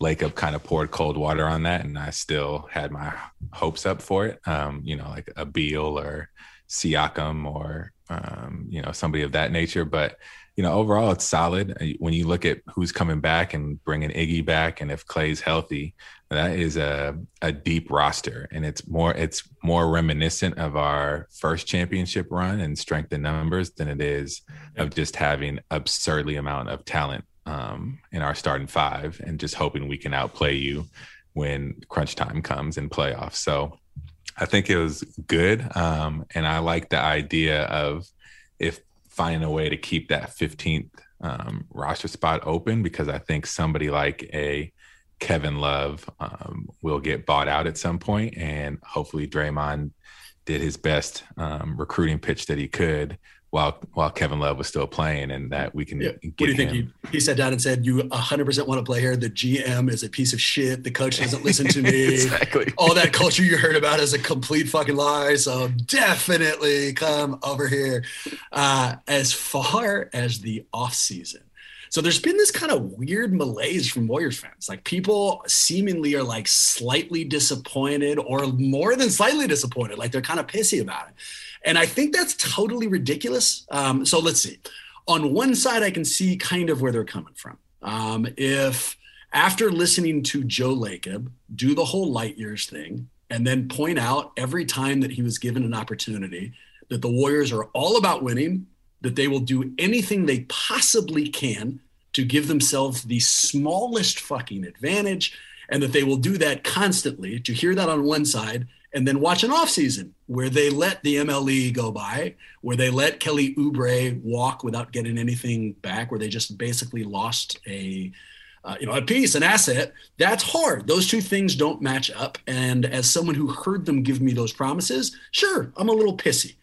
Lacob kind of poured cold water on that, and I still had my hopes up for it. Um, you know, like a Beal or Siakam or um, you know somebody of that nature, but you know, overall it's solid. Uh, when you look at who's coming back and bringing Iggy back, and if Klay's healthy, that is a a deep roster, and it's more it's more reminiscent of our first championship run and strength in numbers than it is of just having absurdly amount of talent um, in our starting five and just hoping we can outplay you when crunch time comes in playoffs. So I think it was good, um, and I like the idea of if finding a way to keep that 15th um, roster spot open because I think somebody like a Kevin Love um, will get bought out at some point, and hopefully Draymond did his best um, recruiting pitch that he could while while Kevin Love was still playing, and that we can. Yeah. what do you think? He, he sat down and said, "You 100 percent want to play here. The GM is a piece of shit. The coach doesn't listen to (laughs) me. exactly. All that culture you heard about is a complete fucking lie. So definitely come over here." Uh, as far as the off season. So there's been this kind of weird malaise from Warriors fans. Like people seemingly are like slightly disappointed or more than slightly disappointed. Like they're kind of pissy about it. And I think that's totally ridiculous. Um, so let's see. On one side, I can see kind of where they're coming from. Um, if after listening to Joe Lacob do the whole light years thing and then point out every time that he was given an opportunity that the Warriors are all about winning, that they will do anything they possibly can to give themselves the smallest fucking advantage, and that they will do that constantly. To hear that on one side, and then watch an offseason where they let the MLE go by, where they let Kelly Oubre walk without getting anything back, where they just basically lost a uh, you know a piece, an asset. That's hard. Those two things don't match up. And as someone who heard them give me those promises, sure, I'm a little pissy.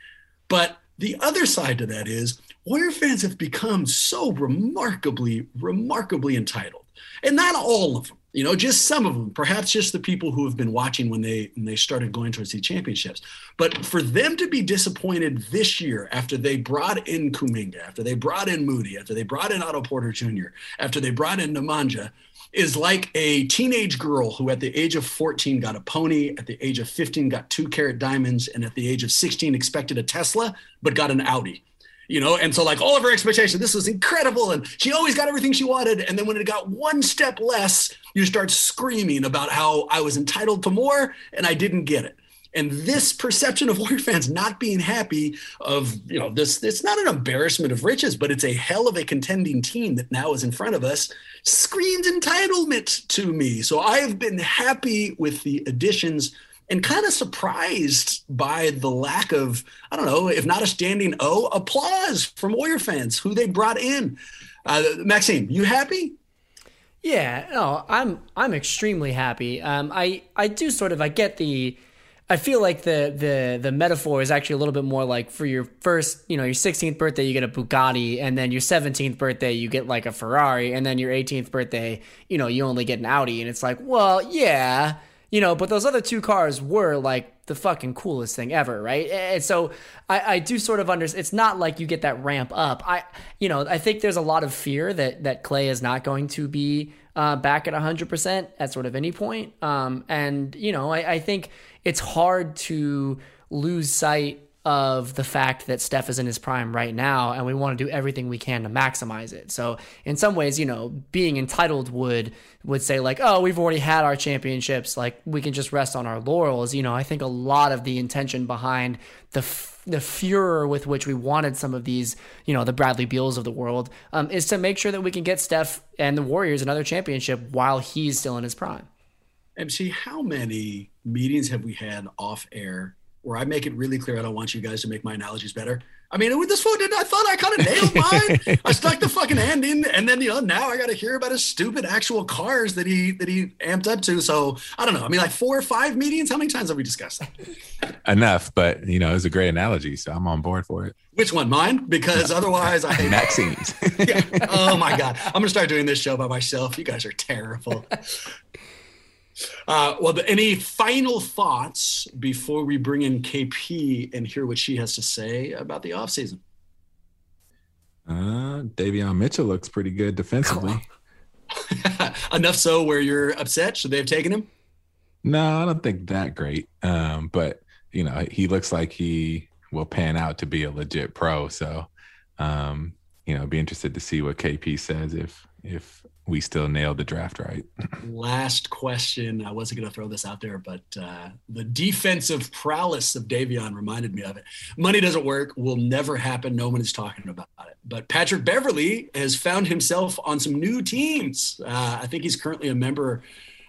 But the other side to that is Warrior fans have become so remarkably, remarkably entitled, and not all of them you know just some of them. Perhaps just the people who have been watching when they when they started going towards the championships. But for them to be disappointed this year after they brought in Kuminga after they brought in Moody after they brought in Otto Porter Jr after they brought in Nemanja is like a teenage girl who at the age of 14 got a pony at the age of 15 got two carat diamonds and at the age of 16 expected a Tesla but got an Audi you know? And so like all of her expectations this was incredible and she always got everything she wanted and then when it got one step less you start screaming about how i was entitled to more and i didn't get it. And this perception of (laughs) warrior fans not being happy of you know this it's not an embarrassment of riches but it's a hell of a contending team that now is in front of us screams entitlement to me. So i have been happy with the additions and kind of surprised by the lack of, I don't know, if not a standing O, applause from Warrior fans who they brought in. Uh, Maxime, you happy? Yeah, no, I'm I'm extremely happy. Um, I I do sort of I get the I feel like the the the metaphor is actually a little bit more like for your first, you know, your 16th birthday you get a Bugatti and then your 17th birthday you get like a Ferrari and then your 18th birthday, you know, you only get an Audi and it's like, well, yeah, you know, but those other two cars were like the fucking coolest thing ever, right? And so I, I do sort of understand. It's not like you get that ramp up. I, you know, I think there's a lot of fear that that Klay is not going to be uh, back at 100% at sort of any point. Um, and, you know, I, I think it's hard to lose sight of the fact that Steph is in his prime right now, and we want to do everything we can to maximize it. So, in some ways, you know, being entitled would would say like, "Oh, we've already had our championships, like we can just rest on our laurels." You know, I think a lot of the intention behind the f- the furor with which we wanted some of these, you know, the Bradley Beals of the world, um, is to make sure that we can get Steph and the Warriors another championship while he's still in his prime. MC, how many meetings have we had off air where I make it really clear I don't want you guys to make my analogies better. I mean, with this phone, I thought I kind of nailed mine. I stuck the fucking hand in, and then you know now I got to hear about his stupid actual cars that he that he amped up to. So I don't know. I mean, like four or five meetings. How many times have we discussed that? Enough, but you know, it's a great analogy, so I'm on board for it. Which one, mine? Because otherwise, I hate Maxime's. (laughs) yeah. Oh my god, I'm gonna start doing this show by myself. You guys are terrible. (laughs) Uh, well, any final thoughts before we bring in KP and hear what she has to say about the offseason? Uh, Davion Mitchell looks pretty good defensively. (laughs) Enough so where you're upset? Should they have taken him? No, I don't think that great. Um, but you know, he looks like he will pan out to be a legit pro. So, um, you know, be interested to see what KP says if if we still nailed the draft right. Last question. I wasn't going to throw this out there, but uh, the defensive prowess of Davion reminded me of it. Money doesn't work, will never happen. No one is talking about it. But Patrick Beverley has found himself on some new teams. Uh, I think he's currently a member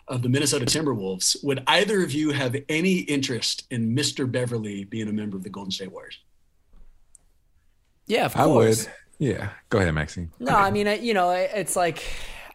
of the Minnesota Timberwolves. Would either of you have any interest in Mr. Beverley being a member of the Golden State Warriors? Yeah, of I course. would. Yeah, go ahead, Maxime. No, I mean, you know, it's like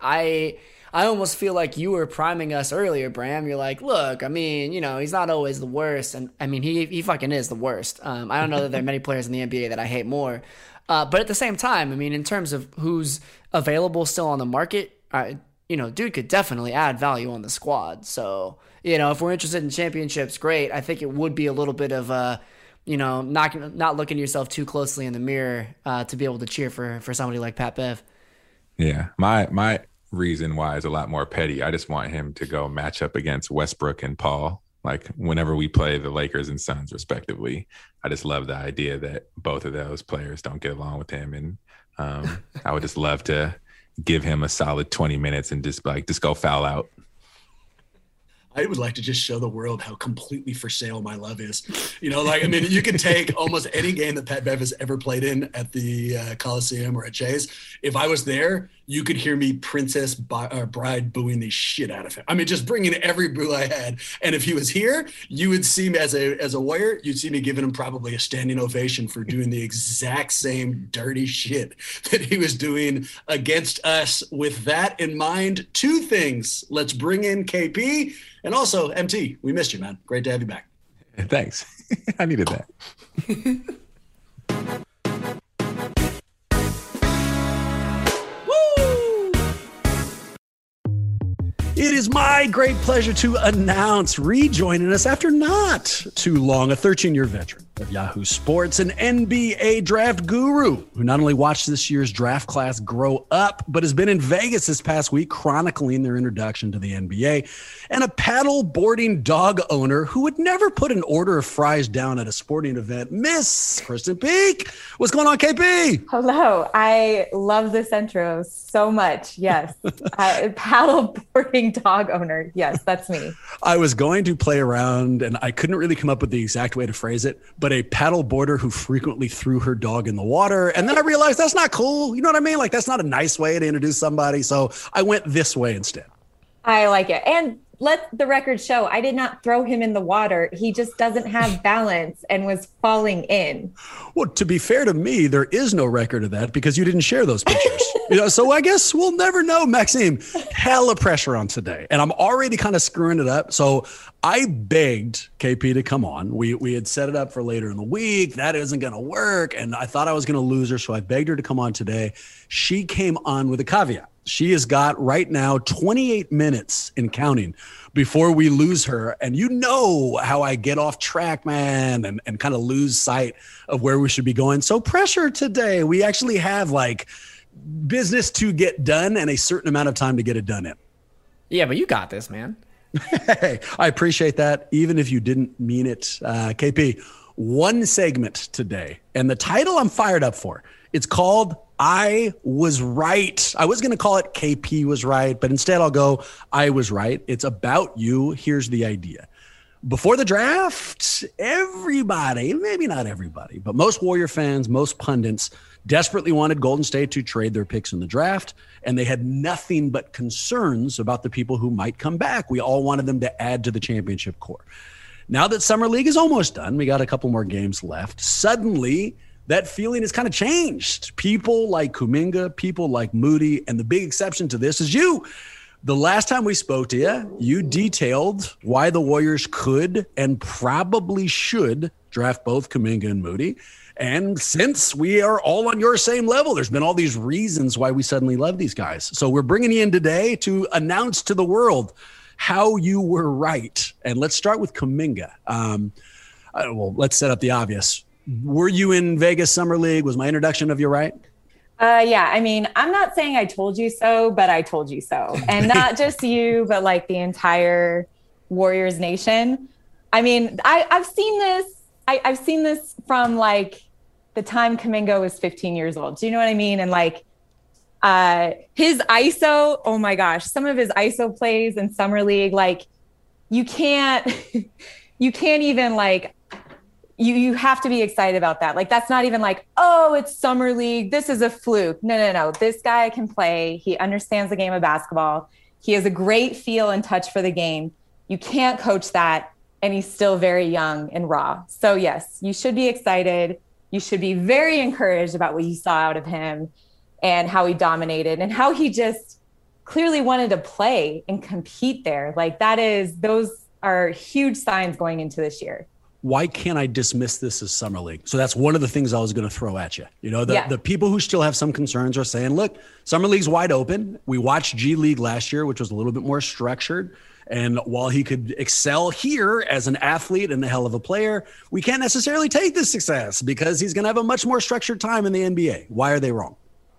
I I almost feel like you were priming us earlier, Bram. You're like, look, I mean, you know, he's not always the worst, and I mean, he he fucking is the worst. Um, I don't know that there are many players in the NBA that I hate more, uh, but at the same time, I mean, in terms of who's available still on the market, I, you know, dude could definitely add value on the squad. So, you know, if we're interested in championships, great. I think it would be a little bit of a you know, not not looking yourself too closely in the mirror uh, to be able to cheer for for somebody like Pat Bev. Yeah, my my reason why is a lot more petty. I just want him to go match up against Westbrook and Paul. Like whenever we play the Lakers and Suns, respectively, I just love the idea that both of those players don't get along with him, and um, (laughs) I would just love to give him a solid twenty minutes and just like just go foul out. I would like to just show the world how completely for sale my love is. You know, like I mean, you can take almost any game that Pat Bev has ever played in at the uh, Coliseum or at Chase. If I was there, you could hear me Princess uh, Bride booing the shit out of him. I mean, just bringing every boo I had. And if he was here, you would see me as a as a warrior. You'd see me giving him probably a standing ovation for doing the exact same dirty shit that he was doing against us. With that in mind, two things. Let's bring in KP and also MT. We missed you, man. Great to have you back. Thanks. (laughs) I needed that. (laughs) is my great pleasure to announce rejoining us after not too long, a 13 year veteran of Yahoo Sports, an NBA draft guru who not only watched this year's draft class grow up, but has been in Vegas this past week chronicling their introduction to the NBA, and a paddle boarding dog owner who would never put an order of fries down at a sporting event, Miss Krysten Peek. What's going on, KP? Hello. I love this intro so much. Yes. (laughs) uh, paddle boarding dog owner. Yes, that's me. I was going to play around and I couldn't really come up with the exact way to phrase it, but a paddle boarder who frequently threw her dog in the water. And then I realized that's not cool. You know what I mean? Like, that's not a nice way to introduce somebody. So I went this way instead. I like it. And let the record show I did not throw him in the water. He just doesn't have (laughs) balance and was falling in. Well, to be fair to me, there is no record of that because you didn't share those pictures. you know, so I guess we'll never know, Maxime. Hella pressure on today. And I'm already kind of screwing it up. So I begged KP to come on. We we had set it up for later in the week. That isn't gonna work. And I thought I was gonna lose her. So I begged her to come on today. She came on with a caveat. She has got right now 28 minutes in counting before we lose her. And you know how I get off track, man, and, and kind of lose sight of where we should be going. So, pressure today. We actually have like business to get done and a certain amount of time to get it done in. Yeah, but you got this, man. hey, I appreciate that, even if you didn't mean it. Uh, KP, one segment today, and the title I'm fired up for. It's called I Was Right. I was going to call it KP Was Right, but instead I'll go I Was Right. It's about you. Here's the idea. Before the draft, everybody, maybe not everybody, but most Warrior fans, most pundits desperately wanted Golden State to trade their picks in the draft, and they had nothing but concerns about the people who might come back. We all wanted them to add to the championship core. Now that Summer League is almost done, we got a couple more games left. Suddenly, that feeling has kind of changed. People like Kuminga, people like Moody, and the big exception to this is you. The last time we spoke to you, you detailed why the Warriors could and probably should draft both Kuminga and Moody. And since we are all on your same level, there's been all these reasons why we suddenly love these guys. So we're bringing you in today to announce to the world how you were right. And let's start with Kuminga. Um, uh, well, let's set up the obvious. Were you in Vegas Summer League? Was my introduction of you right? Uh, yeah, I mean, I'm not saying I told you so, but I told you so. And not (laughs) just you, but like the entire Warriors nation. I mean, I, I've seen this. I, I've seen this from like the time Kuminga was 15 years old. Do you know what I mean? And like uh his ISO, oh my gosh, some of his ISO plays in summer league, like you can't (laughs) you can't even like you you have to be excited about that. Like that's not even like, oh, it's summer league. This is a fluke. No, no, no. This guy can play. He understands the game of basketball. He has a great feel and touch for the game. You can't coach that and he's still very young and raw. So yes, you should be excited. You should be very encouraged about what you saw out of him and how he dominated and how he just clearly wanted to play and compete there. Like that is those are huge signs going into this year why can't I dismiss this as summer league? So that's one of the things I was going to throw at you. You know, the, Yeah. the people who still have some concerns are saying, look, summer league's wide open. We watched G League last year, which was a little bit more structured. And while he could excel here as an athlete and a hell of a player, we can't necessarily take this success because he's going to have a much more structured time in the NBA. Why are they wrong?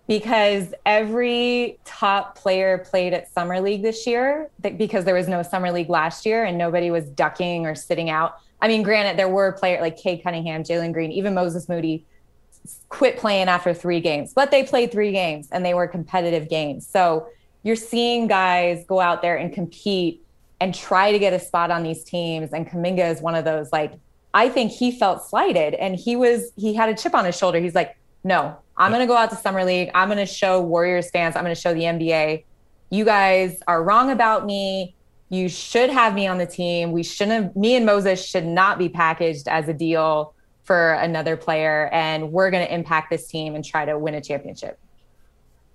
because every top player played at summer league this year because there was no summer league last year and nobody was ducking or sitting out i mean granted there were players like Cade cunningham jalen green even moses moody quit playing after three games but they played three games and they were competitive games. So you're seeing guys go out there and compete and try to get a spot on these teams. And kuminga is one of those like i think he felt slighted and he was he had a chip on his shoulder. He's like no, I'm going to go out to Summer League. I'm going to show Warriors fans, I'm going to show the NBA, you guys are wrong about me. You should have me on the team. We shouldn't me and Moses should not be packaged as a deal for another player. And we're going to impact this team and try to win a championship.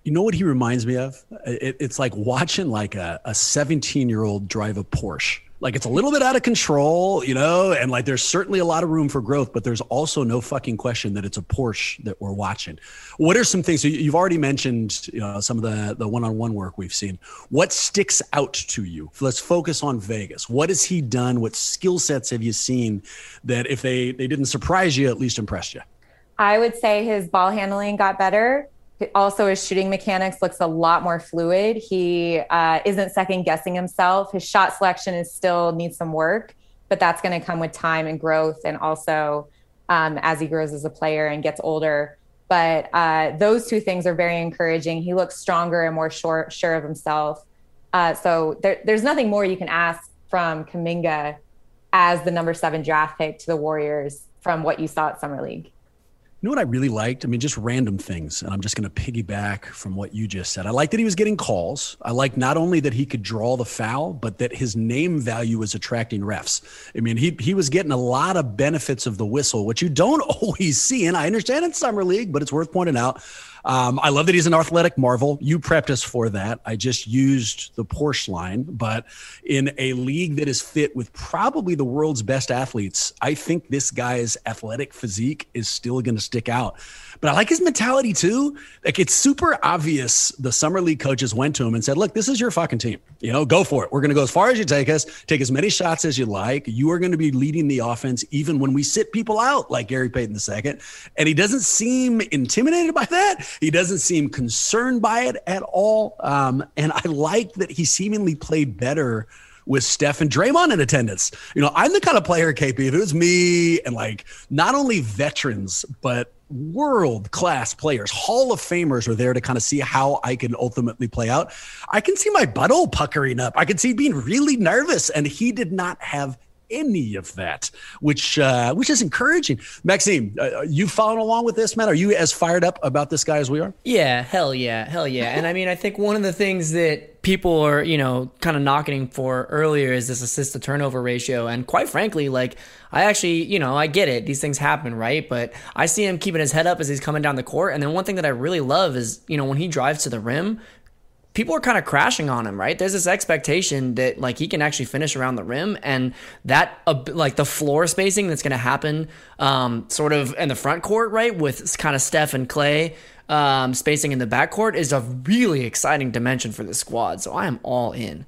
You know what he reminds me of? It, it's like watching like a, a 17 year old drive a Porsche. Like it's a little bit out of control, you know, and like there's certainly a lot of room for growth, but there's also no fucking question that it's a Porsche that we're watching. What are some things? So you- you've already mentioned, you know, some of the the one-on-one work we've seen. What sticks out to you? Let's focus on Vegas. What has he done? What skill sets have you seen that if they they didn't surprise you, at least impressed you? I would say his ball handling got better. Also, his shooting mechanics looks a lot more fluid. He uh, isn't second guessing himself. His shot selection is still needs some work, but that's going to come with time and growth, and also um, as he grows as a player and gets older. But uh, those two things are very encouraging. He looks stronger and more sure, sure of himself. Uh, so there, there's nothing more you can ask from Kuminga as the number seven draft pick to the Warriors from what you saw at Summer League. Know what I really liked? I mean, just random things. And I'm just going to piggyback from what you just said. I like that he was getting calls. I like not only that he could draw the foul, but that his name value was attracting refs. I mean, he, he was getting a lot of benefits of the whistle, which you don't (laughs) always see. And I understand it's Summer League, but it's worth pointing out. Um, I love that he's an athletic marvel. You prepped us for that. I just used the Porsche line, but in a league that is fit with probably the world's best athletes, I think this guy's athletic physique is still going to stick out. But I like his mentality too. Like it's super obvious. The summer league coaches went to him and said, "Look, this is your fucking team. You know, go for it. We're going to go as far as you take us. Take as many shots as you like. You are going to be leading the offense, even when we sit people out, like Gary Payton II." And he doesn't seem intimidated by that. He doesn't seem concerned by it at all. Um, and I like that he seemingly played better with Steph and Draymond in attendance. You know, I'm the kind of player, KP, if it was me and like not only veterans, but world class players, Hall of Famers are there to kind of see how I can ultimately play out. I can see my butthole puckering up. I can see being really nervous. And he did not have any of that, which uh, which is encouraging. Maxime, uh, you following along with this, man? Are you as fired up about this guy as we are? Yeah, hell yeah, hell yeah. and I mean, I think one of the things that people are, you know, kind of knocking for earlier is this assist to turnover ratio. And quite frankly, like I actually, you know, I get it. These things happen, right? But I see him keeping his head up as he's coming down the court. And then one thing that I really love is, you know, when he drives to the rim, people are kind of crashing on him, right? There's this expectation that like he can actually finish around the rim, and that uh, like the floor spacing that's going to happen, um, sort of in the front court, right, with kind of Steph and Klay. Um, spacing in the backcourt is a really exciting dimension for the squad. So I am all in.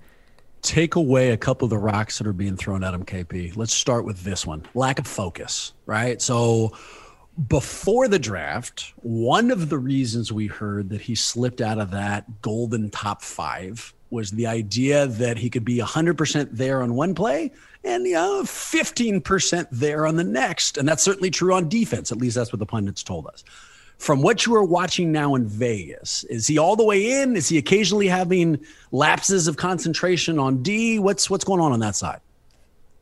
Take away a couple of the rocks that are being thrown at him, KP. Let's start with this one lack of focus, right? So, before the draft, one of the reasons we heard that he slipped out of that golden top five was the idea that he could be 100% there on one play and you know, 15% there on the next. And that's certainly true on defense. At least that's what the pundits told us. From what you are watching now in Vegas, is he all the way in? Is he occasionally having lapses of concentration on D? What's what's going on on that side?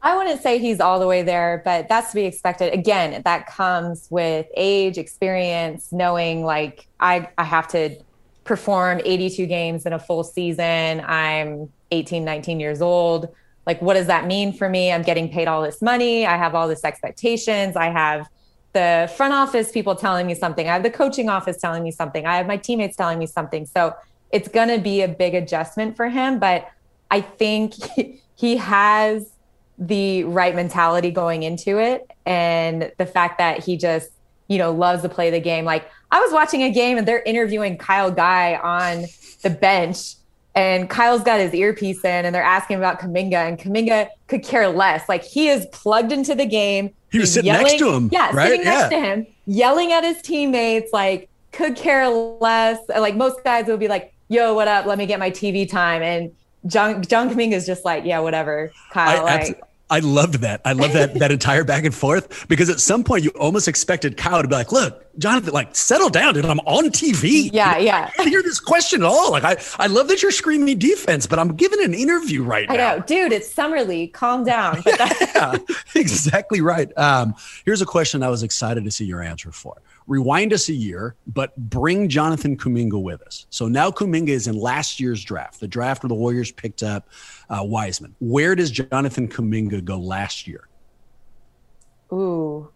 I wouldn't say he's all the way there, but that's to be expected. Again, that comes with age, experience, knowing like I, I have to perform 82 games in a full season. I'm 18, 19 years old. Like, what does that mean for me? I'm getting paid all this money. I have all this expectations. I have the front office people telling me something. I have the coaching office telling me something. I have my teammates telling me something. So it's going to be a big adjustment for him. But I think (laughs) he has the right mentality going into it and the fact that he just you know loves to play the game. Like i was watching a game and they're interviewing kyle guy on the bench and kyle's got his earpiece in and they're asking about kuminga and kuminga could care less. Like he is plugged into the game. He was sitting yelling, next to him yeah right? sitting next yeah. to him yelling at his teammates like could care less. Like most guys would be like yo what up? Let me get my tv time. And John John Kuminga is just like, yeah, whatever, Kyle. I, like, I loved that. I love that that entire back and forth because at some point you almost expected Kyle to be like, "Look, Jonathan, like settle down, dude. I'm on TV. Yeah, yeah. I hear this question at all. Like, I I love that you're screaming defense, but I'm giving an interview right I now. I know, dude. It's summer league. Calm down. (laughs) yeah, (laughs) exactly right. Um, here's a question I was excited to see your answer for rewind us a year, but bring Jonathan Kuminga with us. So now Kuminga is in last year's draft, the draft where the Warriors picked up uh, Wiseman. Where does Jonathan Kuminga go last year? Ooh,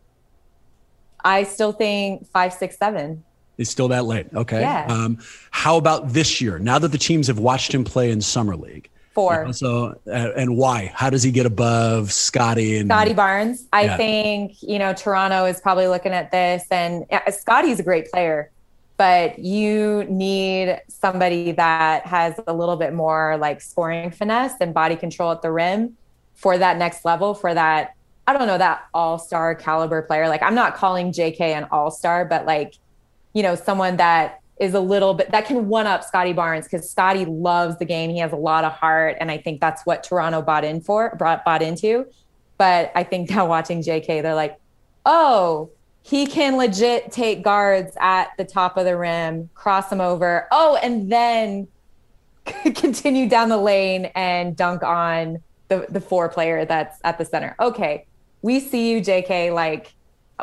I still think five, six, seven. It's still that late. Okay. Yeah. Um, how about this year? Now that the teams have watched him play in summer league, Four. so, uh, and why? How does he get above Scottie and Scottie Barnes? I yeah. think you know Toronto is probably looking at this, and Scottie's a great player, but you need somebody that has a little bit more like scoring finesse and body control at the rim for that next level. For that, I don't know that all star caliber player. Like I'm not calling J.K. an all star, but like you know someone that is a little bit that can one up Scottie Barnes because Scottie loves the game. He has a lot of heart, and I think that's what Toronto bought in for, brought bought into. But I think (laughs) now watching JK, they're like, oh, he can legit take guards at the top of the rim, cross them over. Oh, and then (laughs) continue down the lane and dunk on the the four player that's at the center. Okay, we see you, JK. Like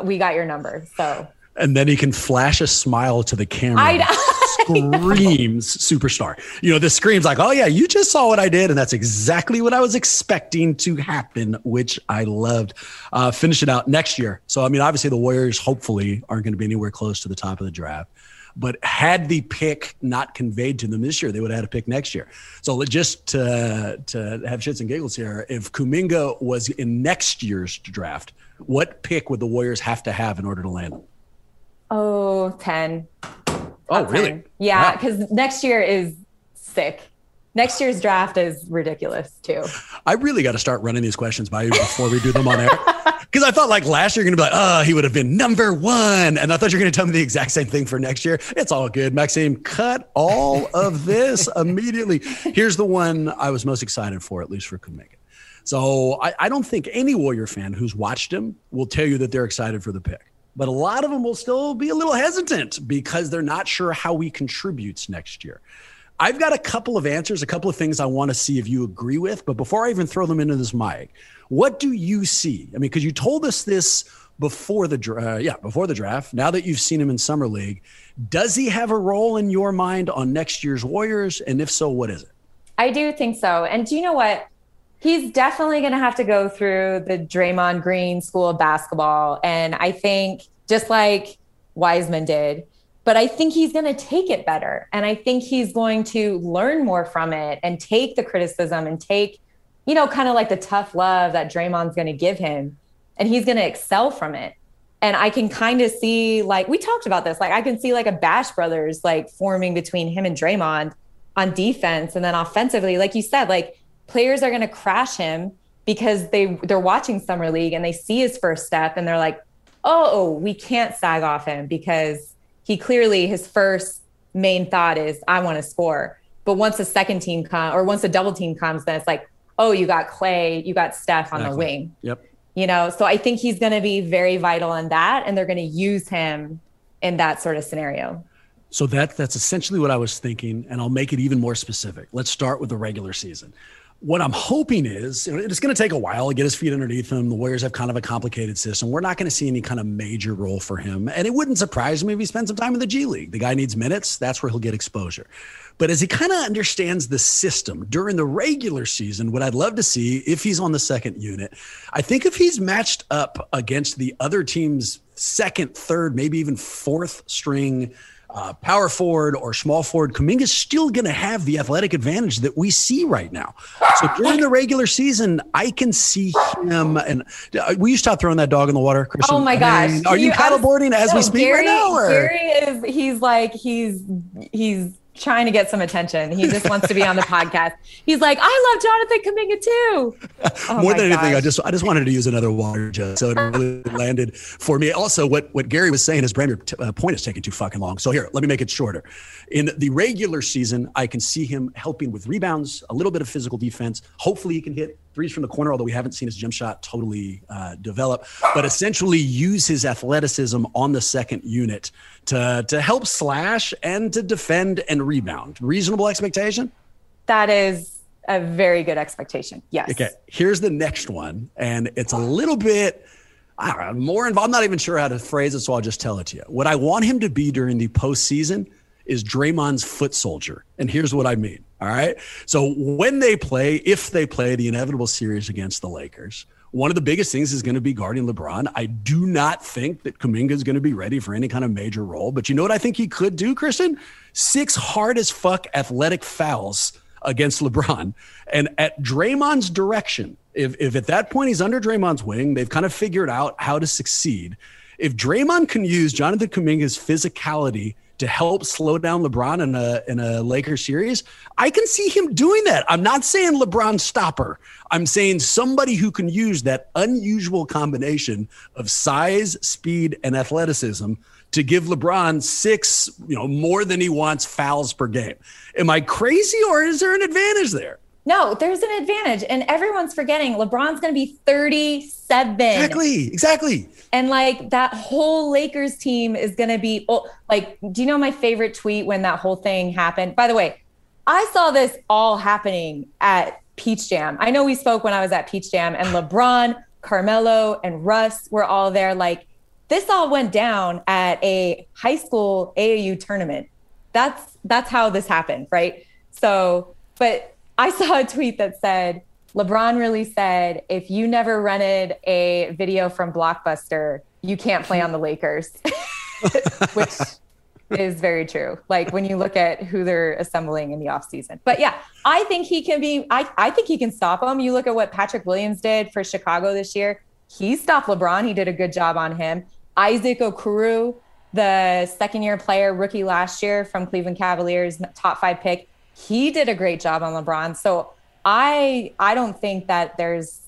we got your number. So and then he can flash a smile to the camera. I, screams superstar. You know, this screams like, "Oh yeah, you just saw what I did," and that's exactly what I was expecting to happen, which I loved. Uh, finish it out next year. So I mean, obviously the Warriors hopefully aren't going to be anywhere close to the top of the draft. But had the pick not conveyed to them this year, they would have had a pick next year. So just to, to have shits and giggles here, if Kuminga was in next year's draft, what pick would the Warriors have to have in order to land him? Oh, 10. Oh, really? 10. Yeah, Wow. because next year is sick. Next year's draft is ridiculous too. I really got to start running these questions by you before we do them on air. (laughs) Because I thought like last year you're gonna be like, oh, he would have been number one, and I thought you're gonna tell me the exact same thing for next year. It's all good, Maxime. Cut all of this (laughs) immediately. Here's the one I was most excited for, at least for Kuminga. So I, I don't think any Warrior fan who's watched him will tell you that they're excited for the pick. But a lot of them will still be a little hesitant because they're not sure how we contributes next year. I've got a couple of answers, a couple of things I want to see if you agree with. But before I even throw them into this mic, what do you see? I mean, because you told us this before the uh, yeah before the draft. Now that you've seen him in summer league, does he have a role in your mind on next year's Warriors? And if so, what is it? I do think so. And do you know what? He's definitely going to have to go through the Draymond Green School of Basketball. And I think just like Wiseman did, but I think he's going to take it better. And I think he's going to learn more from it and take the criticism and take, you know, kind of like the tough love that Draymond's going to give him. And he's going to excel from it. And I can kind of see, like, we talked about this, like, I can see like a Bash Brothers like forming between him and Draymond on defense. And then offensively, like you said, like, players are going to crash him because they they're watching summer league and they see his first step and they're like oh we can't sag off him because he clearly his first main thought is i want to score but once the second team comes or once the double team comes then it's like oh you got klay you got steph on the wing Yep. you know so i think he's going to be very vital in that and they're going to use him in that sort of scenario So that that's essentially what I was thinking, and I'll make it even more specific. Let's start with the regular season. What I'm hoping is it's going to take a while to get his feet underneath him. The Warriors have kind of a complicated system. We're not going to see any kind of major role for him, and it wouldn't surprise me if he spends some time in the G League. The guy needs minutes. That's where he'll get exposure. But as he kind of understands the system during the regular season, what I'd love to see if he's on the second unit, I think if he's matched up against the other team's second, third, maybe even fourth string uh, power forward or small forward, Kuminga's still going to have the athletic advantage that we see right now. So (laughs) during the regular season, I can see him. And uh, will you stop throwing that dog in the water? Oh my I gosh! mean, are you, paddleboarding as we speak Gary, right now? Or? Gary is he's like he's he's trying to get some attention. He just wants to be on the podcast. He's like, I love Jonathan Kuminga too. Oh More than anything, I just I just wanted to use another water jet, so it really landed for me. Also, what what Gary was saying is, Bram, your t- uh, point is taking too fucking long. So here, let me make it shorter. In the regular season, I can see him helping with rebounds, a little bit of physical defense. Hopefully, he can hit threes from the corner, although we haven't seen his jump shot totally uh, develop. But essentially, use his athleticism on the second unit to to help slash and to defend and rebound. Reasonable expectation. that is a very good expectation. Yes. Okay, here's the next one, and it's a little bit I don't know, more involved. I'm not even sure how to phrase it, so I'll just tell it to you. What I want him to be during the postseason is Draymond's foot soldier, and here's what I mean. All right, so when they play, if they play the inevitable series against the Lakers. One of the biggest things is going to be guarding LeBron. I do not think that Kuminga is going to be ready for any kind of major role. But you know what I think he could do, Christian? Six hard as fuck athletic fouls against LeBron. And at Draymond's direction, if, if at that point he's under Draymond's wing, they've kind of figured out how to succeed. If Draymond can use Jonathan Kuminga's physicality to help slow down LeBron in a in a Lakers series, I can see him doing that. I'm not saying LeBron stopper. I'm saying somebody who can use that unusual combination of size, speed, and athleticism to give LeBron six, you know, more than he wants fouls per game. Am I crazy or is there an advantage there? No, there's an advantage. And everyone's forgetting LeBron's going to be 37. Exactly. Exactly. And like that whole Lakers team is going to be oh, like, do you know my favorite tweet when that whole thing happened? By the way, I saw this all happening at Peach Jam. I know we spoke when I was at Peach Jam, and LeBron, Carmelo, and Russ were all there. Like, this all went down at a high school AAU tournament. That's that's how this happened, right? So, but I saw a tweet that said LeBron really said, if you never rented a video from Blockbuster, you can't play on the Lakers, (laughs) which is very true. Like when you look at who they're assembling in the offseason. But yeah, I think he can be, I, I think he can stop them. You look at what Patrick Williams did for Chicago this year. He stopped LeBron. He did a good job on him. Isaac Okoro, the second year player, rookie last year from Cleveland Cavaliers, top five pick. He did a great job on LeBron. So I I don't think that there's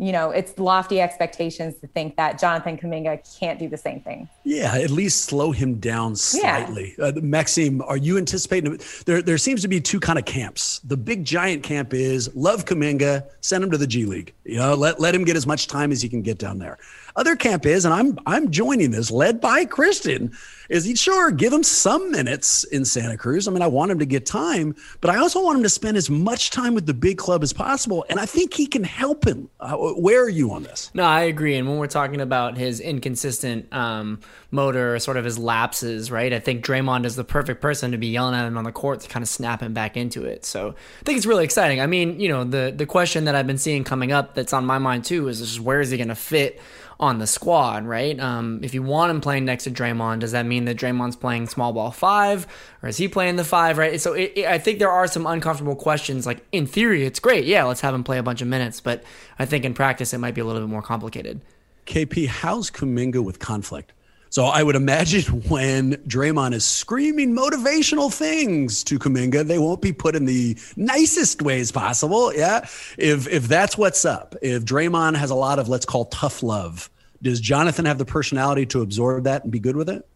you know, it's lofty expectations to think that Jonathan Kuminga can't do the same thing. Yeah, at least slow him down slightly. Yeah. Uh, Maxime, are you anticipating? There, there seems to be two kind of camps. The big giant camp is love Kuminga, send him to the G League. You know, let let him get as much time as he can get down there. Other camp is, and I'm I'm joining this, led by Krysten, is he sure give him some minutes in Santa Cruz. I mean, I want him to get time, but I also want him to spend as much time with the big club as possible, and I think he can help him. Uh, where are you on this? No, I agree. And when we're talking about his inconsistent um, motor, sort of his lapses, right? I think Draymond is the perfect person to be yelling at him on the court to kind of snap him back into it. So I think it's really exciting. I mean, you know, the the question that I've been seeing coming up that's on my mind too is just where is he going to fit? On the squad, right? Um, if you want him playing next to Draymond, does that mean that Draymond's playing small ball five, or is he playing the five, right? So it, it, I think there are some uncomfortable questions. Like in theory, it's great, yeah, let's have him play a bunch of minutes, but I think in practice it might be a little bit more complicated. KP, how's Kuminga with conflict? So I would imagine (laughs) when Draymond is screaming motivational things to Kuminga, they won't be put in the nicest ways possible. Yeah. If if that's what's up, if Draymond has a lot of let's call tough love, does Jonathan have the personality to absorb that and be good with it?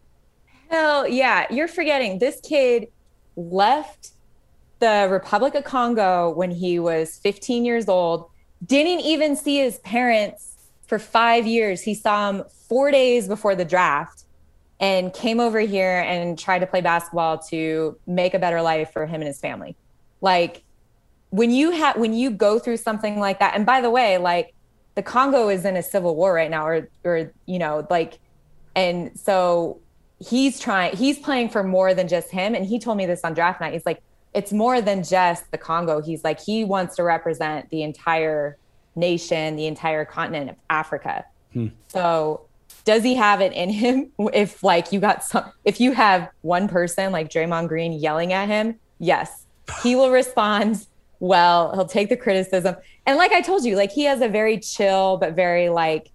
Hell yeah. You're forgetting this kid left the Republic of Congo when he was 15 years old, didn't even see his parents for five years. He saw him four days before the draft and came over here and tried to play basketball to make a better life for him and his family. Like when you have when you go through something like that, and by the way, like the Congo is in a civil war right now, or or you know, like and so he's trying he's playing for more than just him. And he told me this on draft night. He's like, it's more than just the Congo. He's like, he wants to represent the entire nation, the entire continent of Africa. Hmm. So does he have it in him (laughs) if like you got some if you have one person like Draymond Green yelling at him, yes. He will respond well, he'll take the criticism. And like I told you, like he has a very chill but very like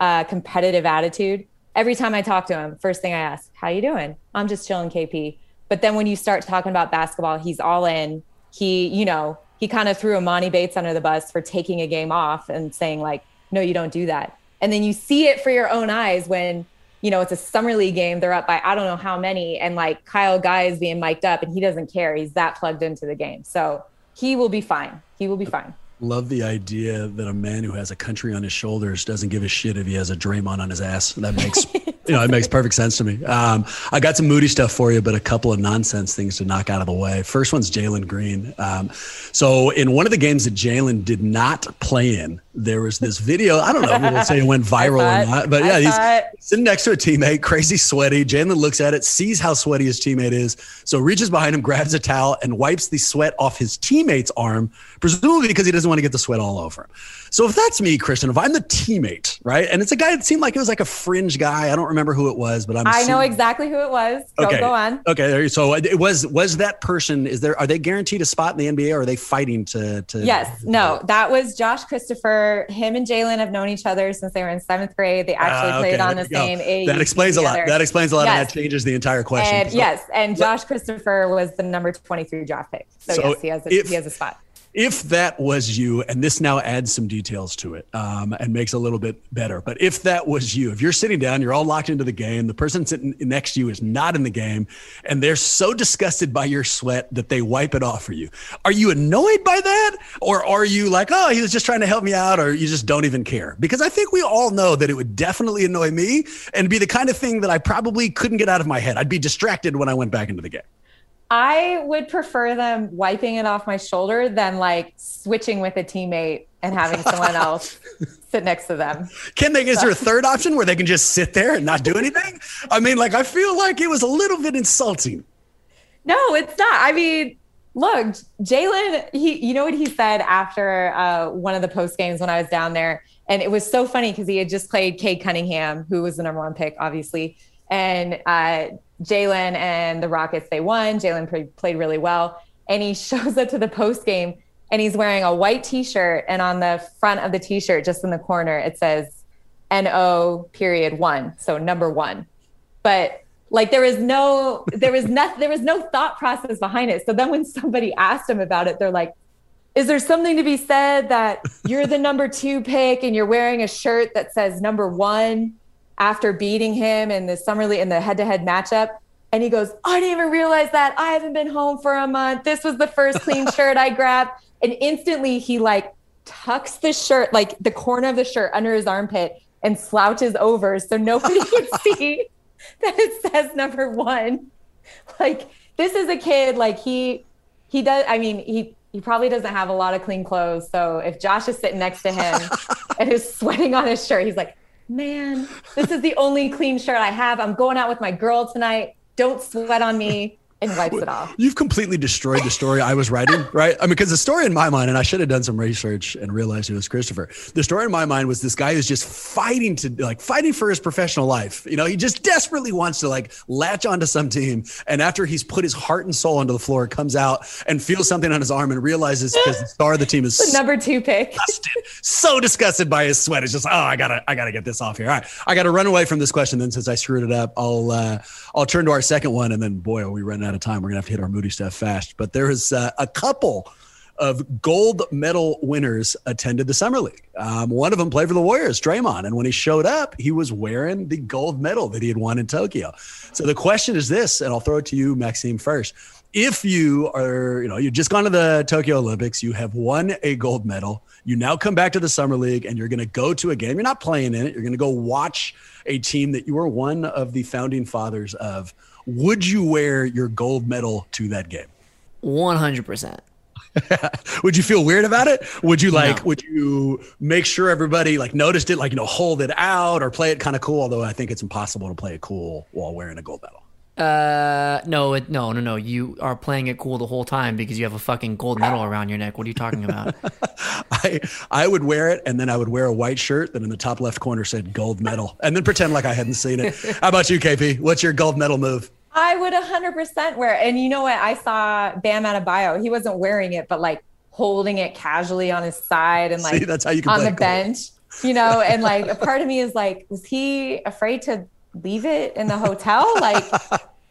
uh competitive attitude. Every time I talk to him, first thing I ask, "How you doing?" I'm just chilling, KP. But then when you start talking about basketball, he's all in. He, you know, he kind of threw Emoni Bates under the bus for taking a game off and saying like, "No, you don't do that." And then you see it for your own eyes when, you know, it's a summer league game. They're up by I don't know how many. And like Kyle Guy is being mic'd up and he doesn't care. He's that plugged into the game. So he will be fine. He will be fine. Love the idea that a man who has a country on his shoulders doesn't give a shit if he has a Draymond on his ass. That makes (laughs) you know it makes perfect sense to me. Um, I got some moody stuff for you, but a couple of nonsense things to knock out of the way. First one's Jalen Green. Um, so in one of the games that Jalen did not play in, there was this video. I don't know if we'll say it went (laughs) viral thought, or not, but yeah, he's sitting next to a teammate, crazy sweaty. Jalen looks at it, sees how sweaty his teammate is, so reaches behind him, grabs a towel, and wipes the sweat off his teammate's arm, presumably because he doesn't want to get the sweat all over him. So if that's me, Krysten, if I'm the teammate, right, and it's a guy that seemed like it was like a fringe guy. I don't remember who it was, but I'm. I know exactly who it was. Go, okay. go on. Okay, so it was was that person? Is there are they guaranteed a spot in the NBA? or Are they fighting to to? Yes, no, that was Josh Christopher. Him and Jalen have known each other since they were in seventh grade. They actually uh, okay, played on the same age. That explains together. a lot. That explains a lot, yes. and that changes the entire question. And, so, yes, and Josh Christopher was the number twenty-three draft pick. So, so yes, he has a, if, he has a spot if that was you, and this now adds some details to it um, and makes a little bit better, but if that was you, if you're sitting down, you're all locked into the game, the person sitting next to you is not in the game, and they're so disgusted by your sweat that they wipe it off for you, are you annoyed by that? Or are you like, oh, he was just trying to help me out, or you just don't even care? Because I think we all know that it would definitely annoy me and be the kind of thing that I probably couldn't get out of my head. I'd be distracted when I went back into the game. I would prefer them wiping it off my shoulder than like switching with a teammate and having someone (laughs) else sit next to them. Can they? Is there a third option where they can just sit there and not do anything? I mean, like I feel like it was a little bit insulting. No, it's not. I mean, look, Jalen. He, you know what he said after uh, one of the post games when I was down there, and it was so funny because he had just played Cade Cunningham, who was the number one pick, obviously, and uh, Jalen and the Rockets, they won. Jalen pre- played really well. And he (laughs) shows up to the post game and he's wearing a white t shirt. And on the front of the t shirt, just in the corner, it says NO period one. So number one. But Like there was no, there was not, there was no thought process behind it. So then when somebody asked him about it, they're like, is there something to be said that you're the number two pick and you're wearing a shirt that says number one after beating him in the summer league in the head-to-head matchup? And he goes, I didn't even realize that. I haven't been home for a month. This was the first clean (laughs) shirt I grabbed. And instantly he like tucks the shirt, like the corner of the shirt under his armpit and slouches over so nobody can (laughs) see that it says number one. Like this is a kid, like he he does I mean, he he probably doesn't have a lot of clean clothes. So if Josh is sitting next to him (laughs) and is sweating on his shirt, he's like, Man, this is the only clean shirt I have. I'm going out with my girl tonight. Don't sweat on me and wipes it off. You've completely destroyed the story I was writing, (laughs) right? I mean, because the story in my mind, and I should have done some research and realized it was Christopher. The story in my mind was this guy who's just fighting to like fighting for his professional life. You know, he just desperately wants to like latch onto some team, and after he's put his heart and soul onto the floor, comes out and feels something on his arm and realizes (laughs) because the star of the team is the number two pick. Disgusted, so disgusted by his sweat. It's just, oh, I gotta, I gotta get this off here. All right, I gotta run away from this question. Then since I screwed it up, I'll, uh, I'll turn to our second one, and then boy, are we running out of time. We're gonna have to hit our Moody stuff fast. But there is uh, a couple of gold medal winners attended the summer league. Um, one of them played for the Warriors, Draymond, and when he showed up, he was wearing the gold medal that he had won in Tokyo. So the question is this, and I'll throw it to you, Maxime, first. If you are, you know, you've just gone to the Tokyo Olympics, you have won a gold medal. You now come back to the summer league, and you're going to go to a game. You're not playing in it. You're going to go watch a team that you were one of the founding fathers of. Would you wear your gold medal to that game? 100%. (laughs) would you feel weird about it? Would you like, No. would you make sure everybody like noticed it, like, you know, hold it out or play it kind of cool? Although I think it's impossible to play it cool while wearing a gold medal. Uh, no, it, no, no, no. You are playing it cool the whole time because you have a fucking gold medal around your neck. What are you talking about? (laughs) I, I would wear it and then I would wear a white shirt that in the top left corner said gold medal and then pretend like I hadn't seen it. (laughs) How about you, KP? What's your gold medal move? I would 100% wear it. And you know what? I saw Bam Adebayo. He wasn't wearing it, but like holding it casually on his side and like See, that's how you can on the it cool. bench, you know. (laughs) And like a part of me is like, was he afraid to leave it in the hotel? Like,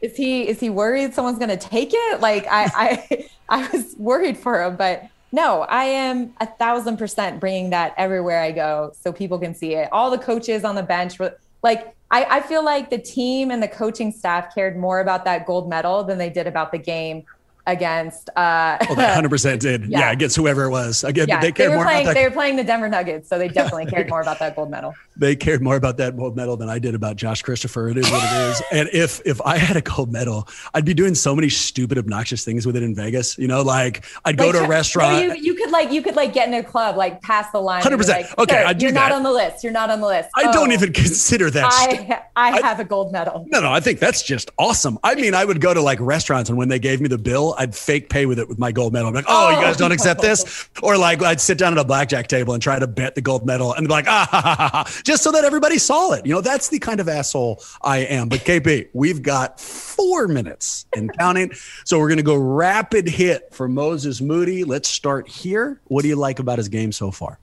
is he is he worried someone's gonna take it? Like, I I (laughs) I was worried for him, but no, I am a thousand percent bringing that everywhere I go so people can see it. All the coaches on the bench were like, I, I feel like the team and the coaching staff cared more about that gold medal than they did about the game against. Uh, Oh, they (laughs) 100% did. Yeah, Yeah. against whoever it was. Again, yeah, they they, cared were more playing. about They were playing the Denver Nuggets, so they definitely (laughs) cared more about that gold medal. They cared more about that gold medal than I did about Josh Christopher. It is what it is. (laughs) And if if I had a gold medal, I'd be doing so many stupid, obnoxious things with it in Vegas. You know, like I'd go Like, to a no, restaurant. you, you could like you could like get in a club, like pass the line. 100%. Like, Okay, I'd do You're that. not on the list. You're not on the list. I don't Oh, even consider that. I I have a gold medal. No, no, I think that's just awesome. I mean, I would go to like restaurants, and when they gave me the bill, I'd fake pay with it with my gold medal. I'm like, oh, you guys don't accept this? Or like, I'd sit down at a blackjack table and try to bet the gold medal and be like, ah, ha, ha, ha, ha, just so that everybody saw it. You know, that's the kind of asshole I am. But KP, we've got four minutes and counting. So we're going to go rapid hit for Moses Moody. Let's start here. What do you like about his game so far?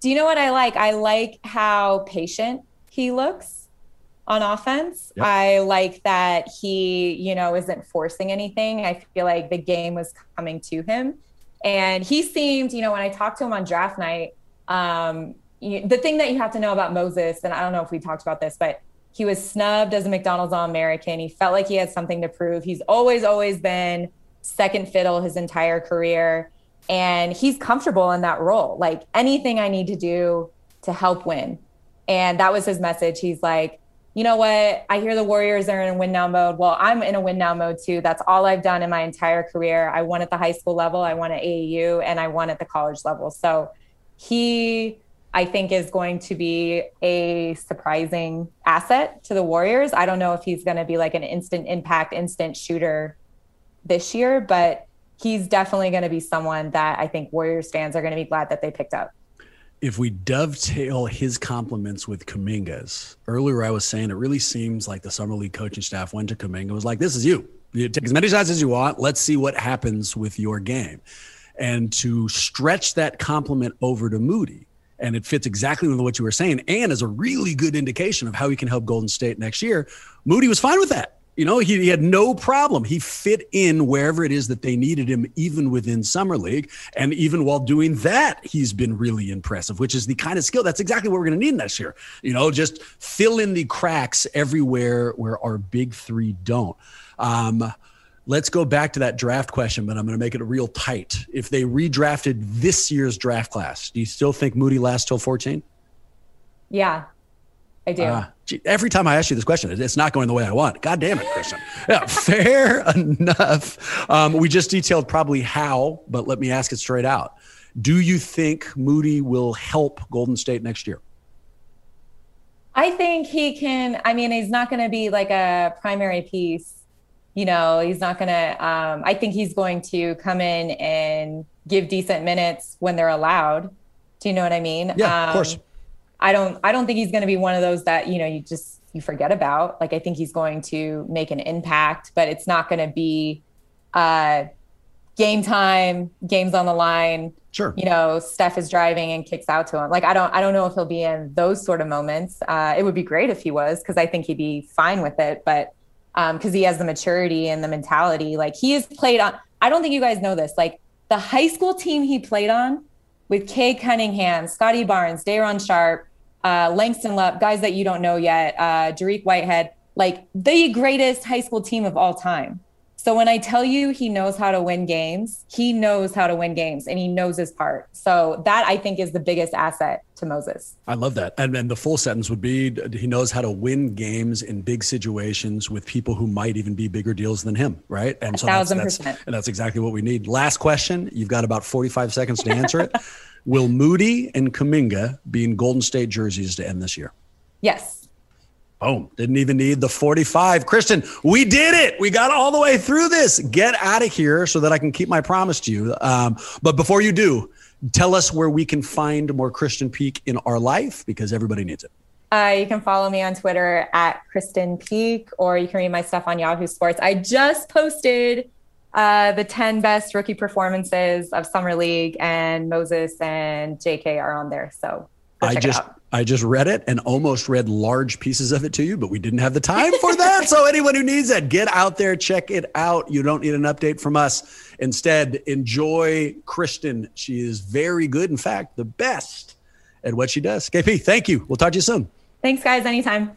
Do you know what I like? I like how patient he looks on offense. Yep. I like that he, you know, isn't forcing anything. I feel like the game was coming to him. And he seemed, you know, when I talked to him on draft night, um, you, the thing that you have to know about Moses, and I don't know if we talked about this, but he was snubbed as a McDonald's All American. He felt like he had something to prove. He's always, always been second fiddle his entire career. And he's comfortable in that role. Like anything I need to do to help win. And that was his message. He's like, you know what? I hear the Warriors are in win now mode. Well, I'm in a win now mode too. That's all I've done in my entire career. I won at the high school level, I won at AAU, and I won at the college level. So he, I think, is going to be a surprising asset to the Warriors. I don't know if he's going to be like an instant impact, instant shooter this year, but he's definitely going to be someone that I think Warriors fans are going to be glad that they picked up. If we dovetail his compliments with Kuminga's, earlier I was saying it really seems like the summer league coaching staff went to Kaminga was like, "This is you. You take as many shots as you want. Let's see what happens with your game." And to stretch that compliment over to Moody, and it fits exactly with what you were saying, and is a really good indication of how he can help Golden State next year. Moody was fine with that. You know, he, he, had no problem. He fit in wherever it is that they needed him, even within Summer League. And even while doing that, he's been really impressive, which is the kind of skill that's exactly what we're going to need next year. You know, just fill in the cracks everywhere where our big three don't. Um, let's go back to that draft question, but I'm going to make it real tight. If they redrafted this year's draft class, do you still think Moody lasts till 14? Yeah, I do. Uh, every time I ask you this question, it's not going the way I want. God damn it, Krysten. Yeah, fair (laughs) enough. Um, we just detailed probably how, but let me ask it straight out. Do you think Moody will help Golden State next year? I think he can. I mean, he's not going to be like a primary piece. You know, he's not going to. Um, I think he's going to come in and give decent minutes when they're allowed. Do you know what I mean? Yeah, um, of course. I don't I don't think he's going to be one of those that you know you just you forget about. Like I think he's going to make an impact, but it's not going to be uh game time, games on the line. Sure. You know, Steph is driving and kicks out to him. Like I don't I don't know if he'll be in those sort of moments. Uh it would be great if he was because I think he'd be fine with it, but um because he has the maturity and the mentality. Like he has played on I don't think you guys know this. Like the high school team he played on with Cade Cunningham, Scottie Barnes, Day'Ron Sharpe, uh, Langston Lupp, guys that you don't know yet, uh, Dariq Whitehead, like the greatest high school team of all time. So when I tell you he knows how to win games, he knows how to win games and he knows his part. So that I think is the biggest asset to Moses. I love that. And then the full sentence would be he knows how to win games in big situations with people who might even be bigger deals than him, right? And so that's, that's, and that's exactly what we need. Last question. You've got about 45 seconds to answer it. (laughs) Will Moody and Kuminga be in Golden State jerseys to end this year? Yes. Boom. Didn't even need the 45. Krysten, we did it. We got all the way through this. Get out of here so that I can keep my promise to you. Um, but before you do, tell us where we can find more Krysten Peek in our life because everybody needs it. Uh, you can follow me on Twitter at Krysten Peek, or you can read my stuff on Yahoo Sports. I just posted uh, the 10 best rookie performances of Summer League, and Moses and JK are on there. So I just I just read it and almost read large pieces of it to you, but we didn't have the time for that. so anyone who needs that, get out there, check it out. You don't need an update from us. Instead, enjoy Krysten. She is very good. In fact, the best at what she does. KP, thank you. We'll talk to you soon. Thanks, guys. Anytime.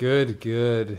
Good, good.